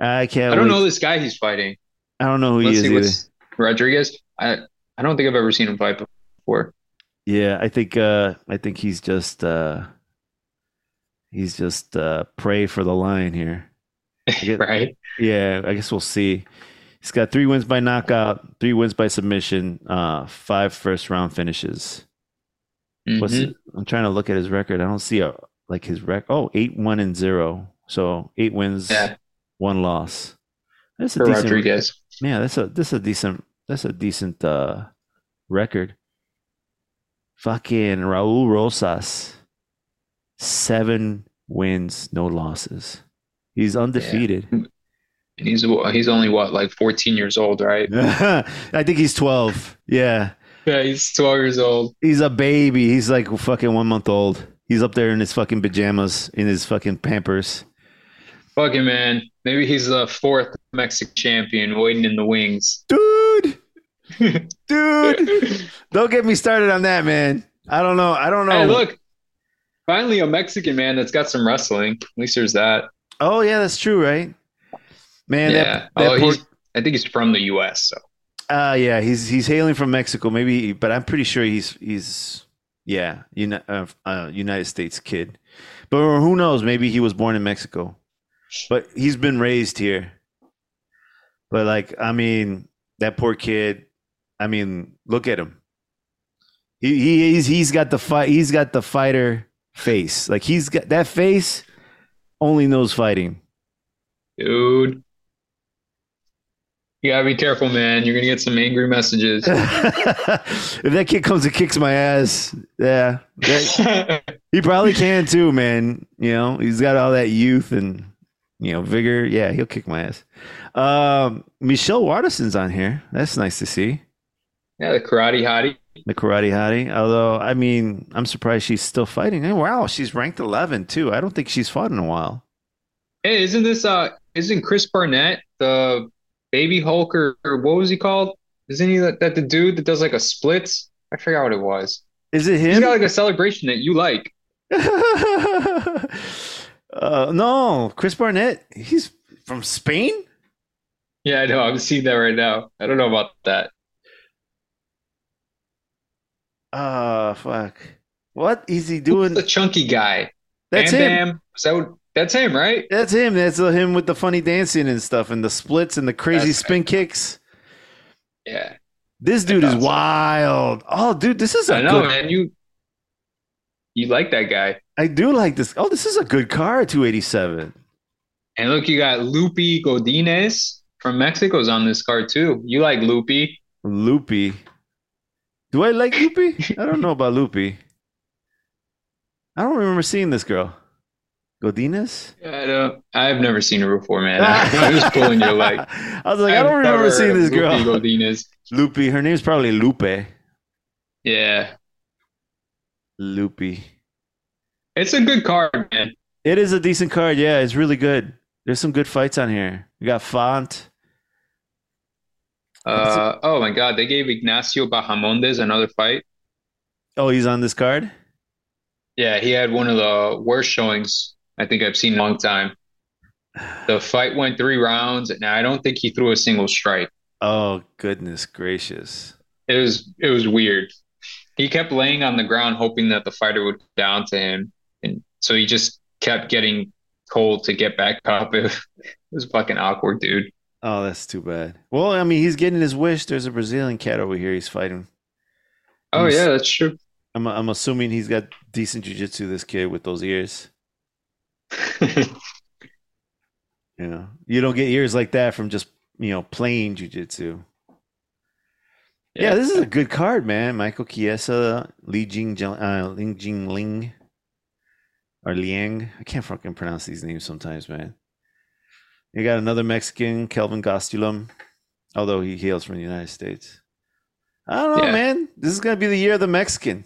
I can't. I don't wait. know this guy he's fighting. I don't know who Let's he is. Rodriguez. I I don't think I've ever seen him fight before. Yeah, I think uh I think he's just uh he's just uh prey for the lion here. [laughs] get- right? Yeah, I guess we'll see. He's got three wins by knockout, three wins by submission, uh five first round finishes. What's Mhm. it? I'm trying to look at his record. I don't see a like his rec oh eight one and zero. So eight wins, Yeah, one loss. That's a for decent Rodriguez. Yeah, that's a that's a decent that's a decent uh record. Fucking Raul Rosas. Seven wins, no losses. He's undefeated. And he's he's only what like 14 years old, right? [laughs] I think he's 12. Yeah. Yeah, he's 12 years old. He's a baby. He's like fucking one month old. He's up there in his fucking pajamas, in his fucking pampers. Fucking man, maybe he's the fourth Mexican champion waiting in the wings. Dude, [laughs] dude. Don't get me started on that, man. I don't know. I don't know. Hey, look, finally a Mexican man that's got some wrestling. At least there's that. Oh yeah, that's true, right? Man, yeah. that, that oh, poor- I think he's from the U.S. So Uh yeah, he's he's hailing from Mexico, maybe, but I'm pretty sure he's he's yeah, uni- uh, uh, United States kid. But who knows? Maybe he was born in Mexico, but he's been raised here. But like, I mean, that poor kid. I mean, look at him. He he he's he's got the fight. He's got the fighter face. Like he's got that face. Only knows fighting. dude. You gotta be careful, man. You're gonna get some angry messages. [laughs] if that kid comes and kicks my ass, yeah, that- [laughs] he probably can too, man. You know, he's got all that youth and you know vigor. Yeah, he'll kick my ass. Um, Michelle Waterson's on here. That's nice to see. yeah, the karate hottie. The karate hottie. Although, I mean, I'm surprised she's still fighting. And wow, she's ranked 11 too. I don't think she's fought in a while. Hey, isn't this uh isn't Chris Barnett the baby Hulk or, or what was he called? Isn't he that, that the dude that does like a splits? I forgot what it was. Is it him? He's got like a celebration that you like. [laughs] uh, no, Chris Barnett. He's from Spain. Yeah, I know. I'm seeing that right now. I don't know about that. Ah, fuck. What is he doing? The chunky guy. That's Bam him. Bam. Is that what, that's him, right? That's him. That's uh, him with the funny dancing and stuff, and the splits and the crazy That's spin kicks. Yeah. This dude is wild. Oh, dude, this is a I know, good. man. You you like that guy. I do like this. Oh, this is a good car, Two eighty seven. And look, you got Lupi Godinez from Mexico's on this car too. You like Lupi. Loopy. Do I like Loopy? I don't know about Loopy. I don't remember seeing this girl. Godinez? I don't, I've never seen her before, man. [laughs] I'm just pulling your leg. I was like, I I've don't remember seeing this girl. Lupi Godinez. Loopy. Her name's probably Lupe. Yeah. Loopy. It's a good card, man. It is a decent card. Yeah, it's really good. There's some good fights on here. We got Font. Uh, oh my God, they gave Ignacio Bahamondes another fight. Oh, he's on this card? Yeah, he had one of the worst showings I think I've seen in a long time. The fight went three rounds, and I don't think he threw a single strike. Oh, goodness gracious. It was it was weird. He kept laying on the ground, hoping that the fighter would down to him, so he just kept getting told to get back up. [laughs] It was fucking awkward, dude. Oh, that's too bad. Well, I mean, he's getting his wish. There's a Brazilian cat over here he's fighting. Oh yeah, that's true. I'm, I'm assuming he's got decent jiu-jitsu, this kid with those ears. [laughs] You know, you don't get ears like that from just, you know, playing jiu-jitsu. Yeah, this is a good card, man. Michael Chiesa, Li Jing, uh, Ling Jing Ling, or Liang. I can't fucking pronounce these names sometimes, man. You got another Mexican, Kelvin Gastelum, although he hails from the United States. I don't know, Yeah. man. This is gonna be the year of the Mexican.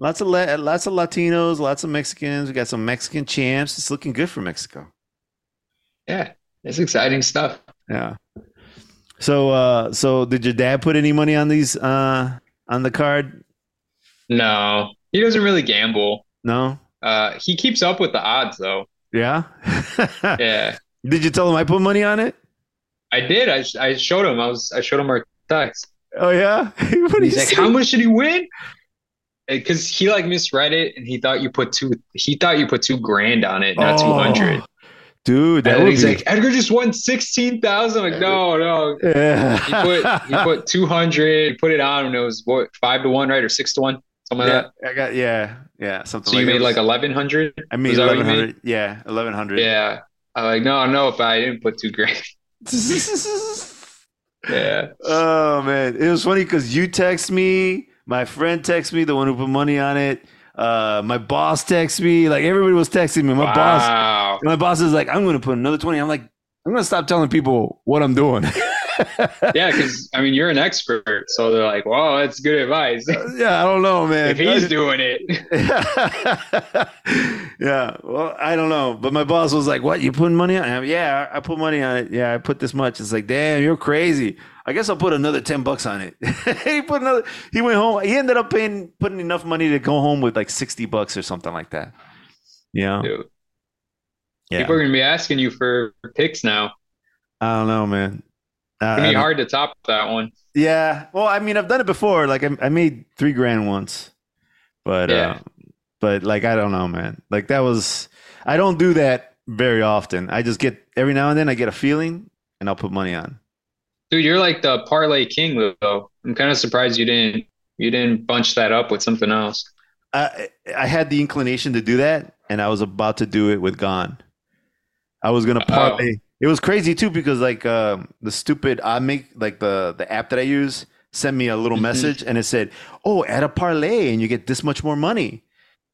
Lots of La- lots of Latinos, lots of Mexicans. We got some Mexican champs. It's looking good for Mexico. yeah, it's exciting stuff. Yeah. So, uh, so did your dad put any money on these uh on the card? No, he doesn't really gamble. No. Uh, he keeps up with the odds though. Yeah. [laughs] Yeah, Did you tell him I put money on it? I did. I I showed him. I was I showed him our text. Oh yeah. [laughs] He's like, say? "How much did he win?" Because he like misread it, and he thought you put two. He thought you put two grand on it, not two hundred. Oh, Dude, that And would he's be. like, Edgar just won sixteen thousand. Like, no, no. yeah. He put he put two hundred. He put it on, and it was what five to one, right, or six to one, something yeah, like that. I got yeah, yeah, something. So you made that. like eleven hundred. I made was that what you eleven hundred. Yeah, eleven hundred. Yeah. I'm like, no, no, if I didn't put two grand. [laughs] [laughs] Yeah. oh man, it was funny because you text me, my friend text me, the one who put money on it. Uh, my boss text me, like everybody was texting me. My boss, Wow. my boss is like, I'm going to put another twenty. I'm like, I'm going to stop telling people what I'm doing. [laughs] [laughs] yeah, because I mean, you're an expert, so they're like, "Wow, that's good advice." Uh, yeah, I don't know, man. if he's [laughs] doing it, [laughs] yeah, well, I don't know, but my boss was like, "What? You putting money on?" it?" yeah, I put money on it. Yeah, I put this much. It's like, damn, you're crazy. I guess I'll put another ten bucks on it. he put another. He went home. He ended up paying putting enough money to go home with like sixty bucks or something like that. Yeah, Dude, yeah. people are gonna be asking you for picks now. I don't know, man. Uh, gonna be hard to top that one. Yeah. Well, I mean, I've done it before. Like, I, I made three grand once, but Yeah. uh, but like, I don't know, man. Like that was. I don't do that very often. I just get every now and then. I get a feeling, and I'll put money on. Dude, you're like the parlay king, though. I'm kind of surprised you didn't you didn't bunch that up with something else. I I had the inclination to do that, and I was about to do it with Gane. I was gonna Oh. It was crazy too because like um, the stupid I make like the the app that I use sent me a little Mhm. message and it said, "Oh, add a parlay and you get this much more money."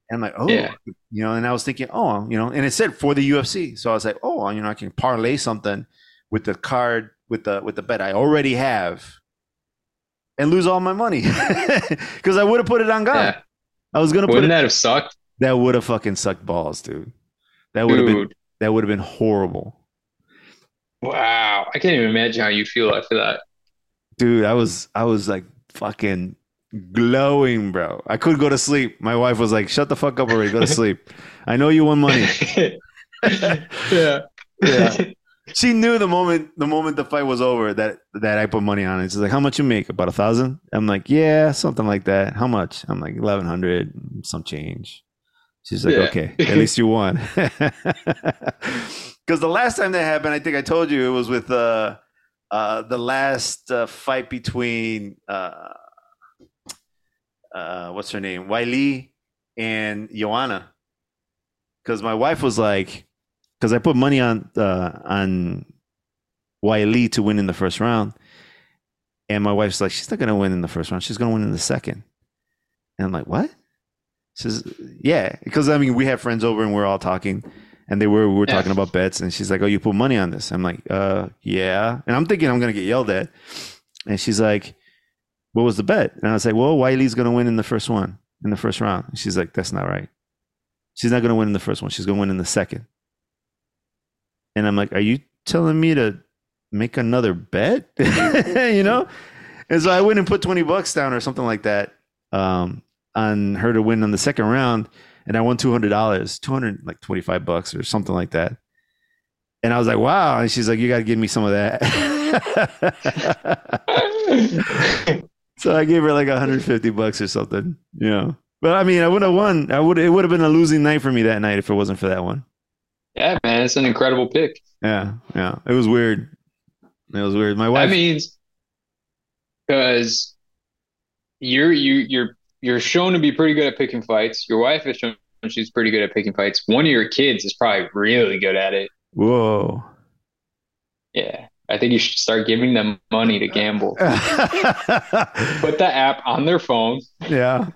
And I'm like, "Oh, Yeah. you know." And I was thinking, "Oh, you know," and it said for the UFC, so I was like, "Oh, you know, I can parlay something with the card with the with the bet I already have." And lose all my money [laughs] because I would have put it on God. Yeah. I was gonna put it Wouldn't that have sucked? that would have fucking sucked balls, dude. That would have been that would have been horrible. Wow. I can't even imagine how you feel after that. Dude, I was I was like fucking glowing, bro. I couldn't go to sleep. My wife was like, "Shut the fuck up already. Go to sleep. I know you won money." [laughs] yeah. Yeah. She knew the moment the moment the fight was over that that I put money on it. She's like, "How much you make? About a thousand? I'm like, "Yeah, something like that." How much? I'm like, eleven hundred, some change. She's like, Yeah. "Okay, [laughs] at least you won." [laughs] Because the last time that happened, I think I told you it was with uh, uh, the last uh, fight between uh, uh, what's her name, Weili and Joanna. Because my wife was like, because I put money on uh, on Weili to win in the first round, and my wife's like, she's not gonna win in the first round. She's gonna win in the second. And I'm like, what? Yeah, because I mean, we have friends over and we're all talking, and they were we were Yeah. talking about bets, and she's like, oh, you put money on this? I'm like, uh, yeah, and I'm thinking I'm gonna get yelled at, and she's like, what was the bet? And I was like, well, Weili's gonna win in the first one, in the first round. And she's like, that's not right. She's not gonna win in the first one. She's gonna win in the second. And I'm like, are you telling me to make another bet? [laughs] you know? And so I went and put 20 bucks down or something like that um, on her to win on the second round. And I won $200, 200, like 25 bucks or something like that. And I was like, wow. And she's like, you got to give me some of that. [laughs] so I gave her like 150 bucks or something, you know. But I mean, I would have won. I would. It would have been a losing night for me that night if it wasn't for that one. yeah, man, it's an incredible pick. Yeah, yeah. It was weird. It was weird. My That wife. means because you're you you're you're shown to be pretty good at picking fights. Your wife is shown she's pretty good at picking fights. One of your kids is probably really good at it. whoa. Yeah. I think you should start giving them money to gamble. [laughs] Put the app on their phone. yeah.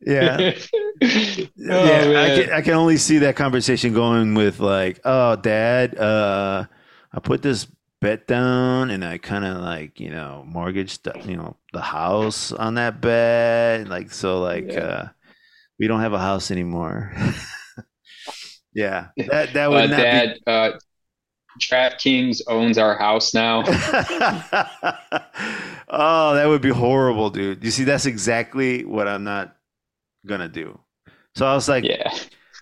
Yeah. [laughs] oh, yeah. I can, I can only see that conversation going with like, oh, dad, uh, I put this bet down and I kind of like, you know, mortgaged, the- you know, the house on that bet. Like, so like, Yeah. uh, we don't have a house anymore. [laughs] yeah. That, that Uh, would not be Dad, uh, DraftKings owns our house now. [laughs] oh, that would be horrible, dude. You see, that's exactly what I'm not gonna do. So I was like, Yeah.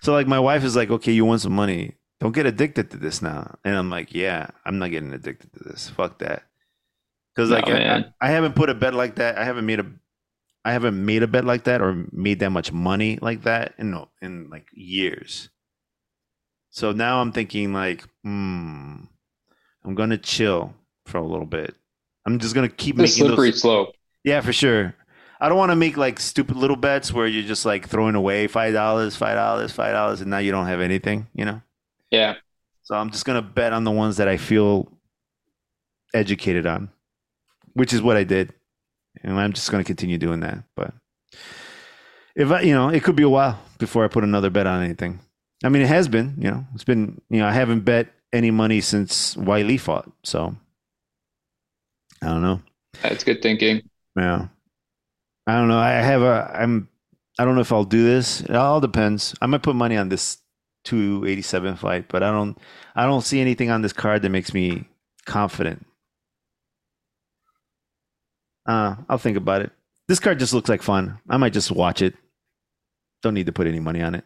so like my wife is like, okay, you want some money? Don't get addicted to this now. And I'm like, yeah, I'm not getting addicted to this. Fuck that. Because like No, I, I. I haven't put a bet like that. I haven't made a, I haven't made a bet like that or made that much money like that in no- in like years. So now I'm thinking like, hmm, I'm gonna chill for a little bit. I'm just gonna keep The making slippery those. slope. Yeah, for sure. I don't want to make like stupid little bets where you're just like throwing away five dollars, five dollars, five dollars, and now you don't have anything. You know. Yeah. So I'm just gonna bet on the ones that I feel educated on, which is what I did, and I'm just gonna continue doing that. But if I, you know, it could be a while before I put another bet on anything. I mean, it has been. You know, it's been. You know, I haven't bet any money since Weili fought. So I don't know. That's good thinking. Yeah. I don't know. I have a. I'm. I don't know if I'll do this. It all depends. I might put money on this 287 fight, but I don't. I don't see anything on this card that makes me confident. Uh, I'll think about it. This card just looks like fun. I might just watch it. Don't need to put any money on it.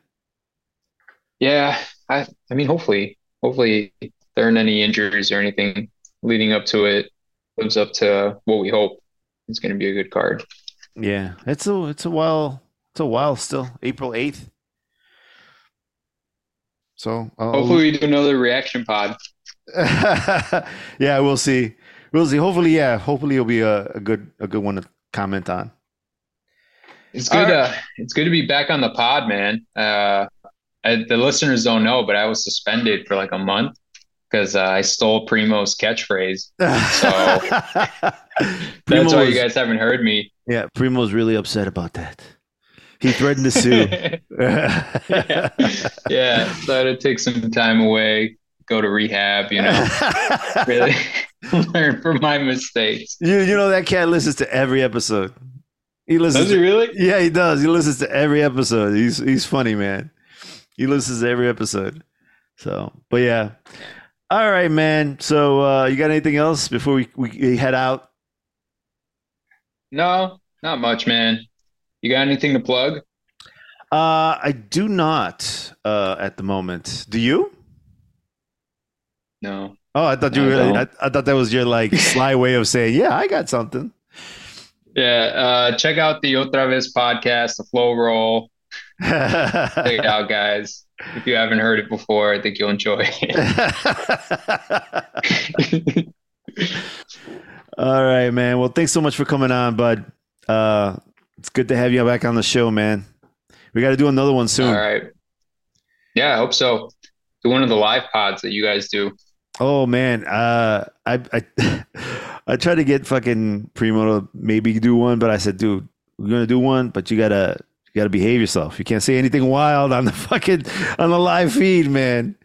Yeah, I I mean hopefully hopefully there aren't any injuries or anything leading up to it lives up to what we hope. It's going to be a good card. Yeah, it's a it's a while it's a while still. April eighth. So I'll- Hopefully we do another reaction pod. [laughs] yeah, we'll see. We'll see. Hopefully, yeah. Hopefully, it'll be a, a good a good one to comment on. It's good. All right. Uh, it's good to be back on the pod, man. Uh, I, the listeners don't know, but I was suspended for like a month because uh, I stole Primo's catchphrase. [laughs] That's Primo why you guys haven't heard me. Yeah, Primo's really upset about that. He threatened to sue. yeah. [laughs] yeah, so I had to take some time away, go to rehab, you know, [laughs] really [laughs] learn from my mistakes. you you know that cat listens to every episode. He listens. Does he to- really? yeah, he does. He listens to every episode. He's he's funny, man. He listens to every episode. So, but yeah. All right, man. So, uh, you got anything else before we, we head out? No, not much, man. You got anything to plug? Uh, I do not uh, at the moment. Do you? No. Oh, I thought you I were. I. I thought that was your like [laughs] sly way of saying, "Yeah, I got something." Yeah, uh, check out the Otra Vez podcast, the Flow Roll. [laughs] Check it out, guys. If you haven't heard it before, I think you'll enjoy it. [laughs] All right, man. Well, thanks so much for coming on, bud. Uh, it's good to have you back on the show, man. We got to do another one soon. All right. Yeah, I hope so. Do one of the live pods that you guys do. Oh man, uh, I I [laughs] I tried to get fucking Primo to maybe do one, but I said, dude, we're gonna do one, but you gotta you gotta behave yourself. You can't say anything wild on the [laughs] fucking on the live feed, man.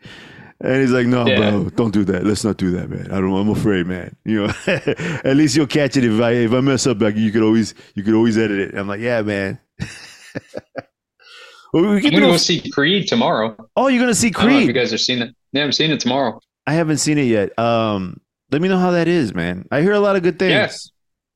And he's like, no, Yeah. bro, don't do that. Let's not do that, man. I don't. I'm afraid, man. [laughs] You know, [laughs] at least you'll catch it if I if I mess up. Like you could always you could always edit it. I'm like, yeah, man. [laughs] well, we I'm gonna go a- see Creed tomorrow. oh, you're gonna see I don't know if Creed. you guys are seeing it. Yeah, I'm seeing it tomorrow. I haven't seen it yet. Um, let me know how that is, man. I hear a lot of good things. Yes.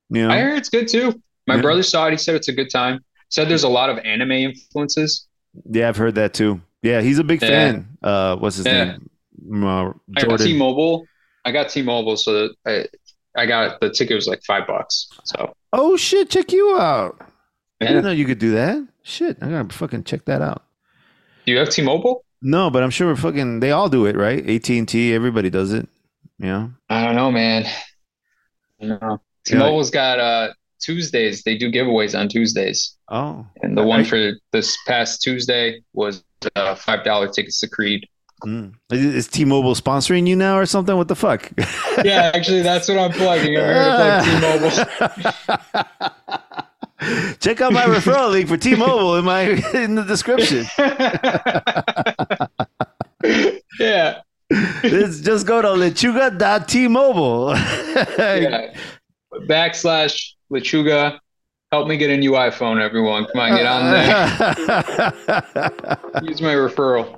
You know, I hear it's good too. My Yeah. brother saw it. He said it's a good time. Said there's a lot of anime influences. yeah, I've heard that too. Yeah, he's a big Yeah. fan. Uh, what's his Yeah. name? Uh, I got T-Mobile. I got T-Mobile, so I, I got the ticket was like five bucks. So oh shit! Check you out. I yeah. didn't know you could do that. Shit, I gotta fucking check that out. Do you have T-Mobile? No, but I'm sure fucking they all do it, right? AT and T, everybody does it. Yeah. I don't know, man. I. T-Mobile's got uh Tuesdays. They do giveaways on Tuesdays, Oh. and the one for this past Tuesday was uh, five dollar tickets to Creed. Mm. Is, T-Mobile sponsoring you now or something? What the fuck? [laughs] Yeah, actually, that's what I'm plugging. I'm here to plug [laughs] T-Mobile. [laughs] Check out my referral link for T-Mobile in my in the description. yeah, It's just go to lechuga.tmobile. yeah. Backslash Lechuga. Help me get a new iPhone, everyone. Come on, get on there. [laughs] Use my referral.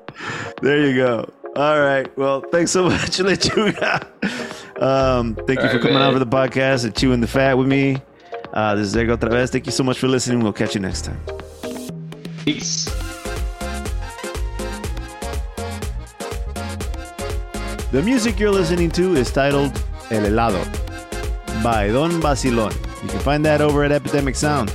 there you go. All right. Well, thanks so [laughs] much, Lechuga. Um, thank you for right, coming man. on for the podcast and chewing the fat with me. Uh, this is Edgar Otra vez. Thank you so much for listening. We'll catch you next time. Peace. The music you're listening to is titled El Helado by Don Bacilon. You can find that over at Epidemic Sound.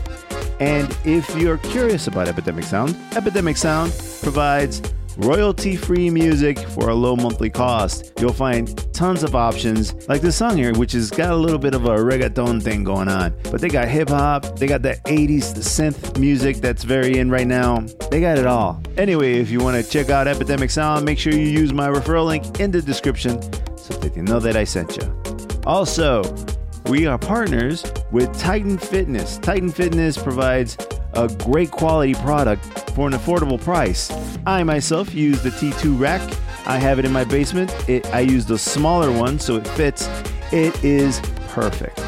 And if you're curious about Epidemic Sound, Epidemic Sound provides royalty free music for a low monthly cost. You'll find tons of options, like this song here, which has got a little bit of a reggaeton thing going on. But they got hip hop, they got the 80s the synth music that's very in right now. They got it all. Anyway, if you want to check out Epidemic Sound, make sure you use my referral link in the description so that they know that I sent you. Also, we are partners with Titan Fitness. Titan Fitness provides a great quality product for an affordable price. I myself use the T2 rack. I have it in my basement. It, I use the smaller one so it fits. It is perfect.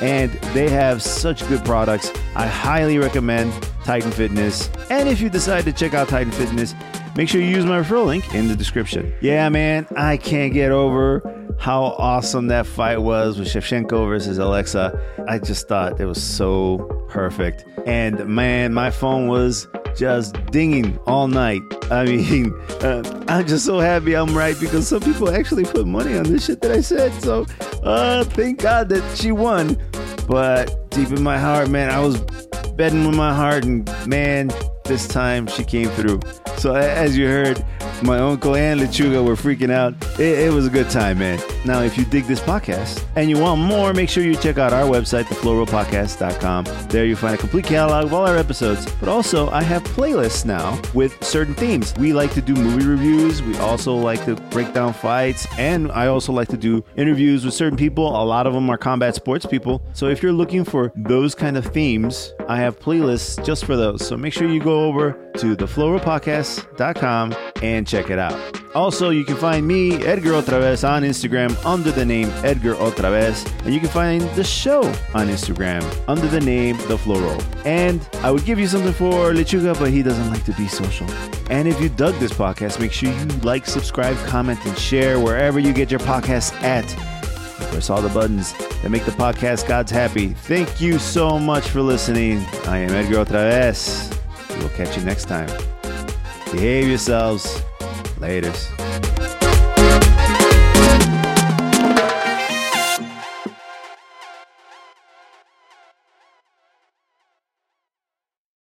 And they have such good products. I highly recommend Titan Fitness. And if you decide to check out Titan Fitness, make sure you use my referral link in the description. Yeah, man, I can't get over how awesome that fight was with Shevchenko versus Alexa. I just thought it was so perfect. And man, my phone was just dinging all night. I mean, [laughs] uh, I'm just so happy I'm right because some people actually put money on this shit that I said. So, uh, thank God that she won. But deep in my heart, man, I was betting with my heart, and man, this time she came through. So, as you heard, my uncle and Lechuga were freaking out. It, it, was a good time, man. Now, if you dig this podcast and you want more, make sure you check out our website, theflowrollpodcast.com. There you'll find a complete catalog of all our episodes. But also, I have playlists now with certain themes. We like to do movie reviews. We also like to break down fights. And I also like to do interviews with certain people. A lot of them are combat sports people. So if you're looking for those kind of themes, I have playlists just for those. So make sure you go over to theflowrollpodcast.com and check it out. Also, you can find me, Edgar Otravez, on Instagram under the name Edgar Otravez, and you can find the show on Instagram under the name The Flow Roll. And I would give you something for Lechuga, but he doesn't like to be social. And if you dug this podcast, make sure you like, subscribe, comment, and share wherever you get your podcast at. Press all the buttons that make the podcast gods happy. Thank you so much for listening. I am Edgar Otravez. We'll catch you next time. Behave yourselves. Laters.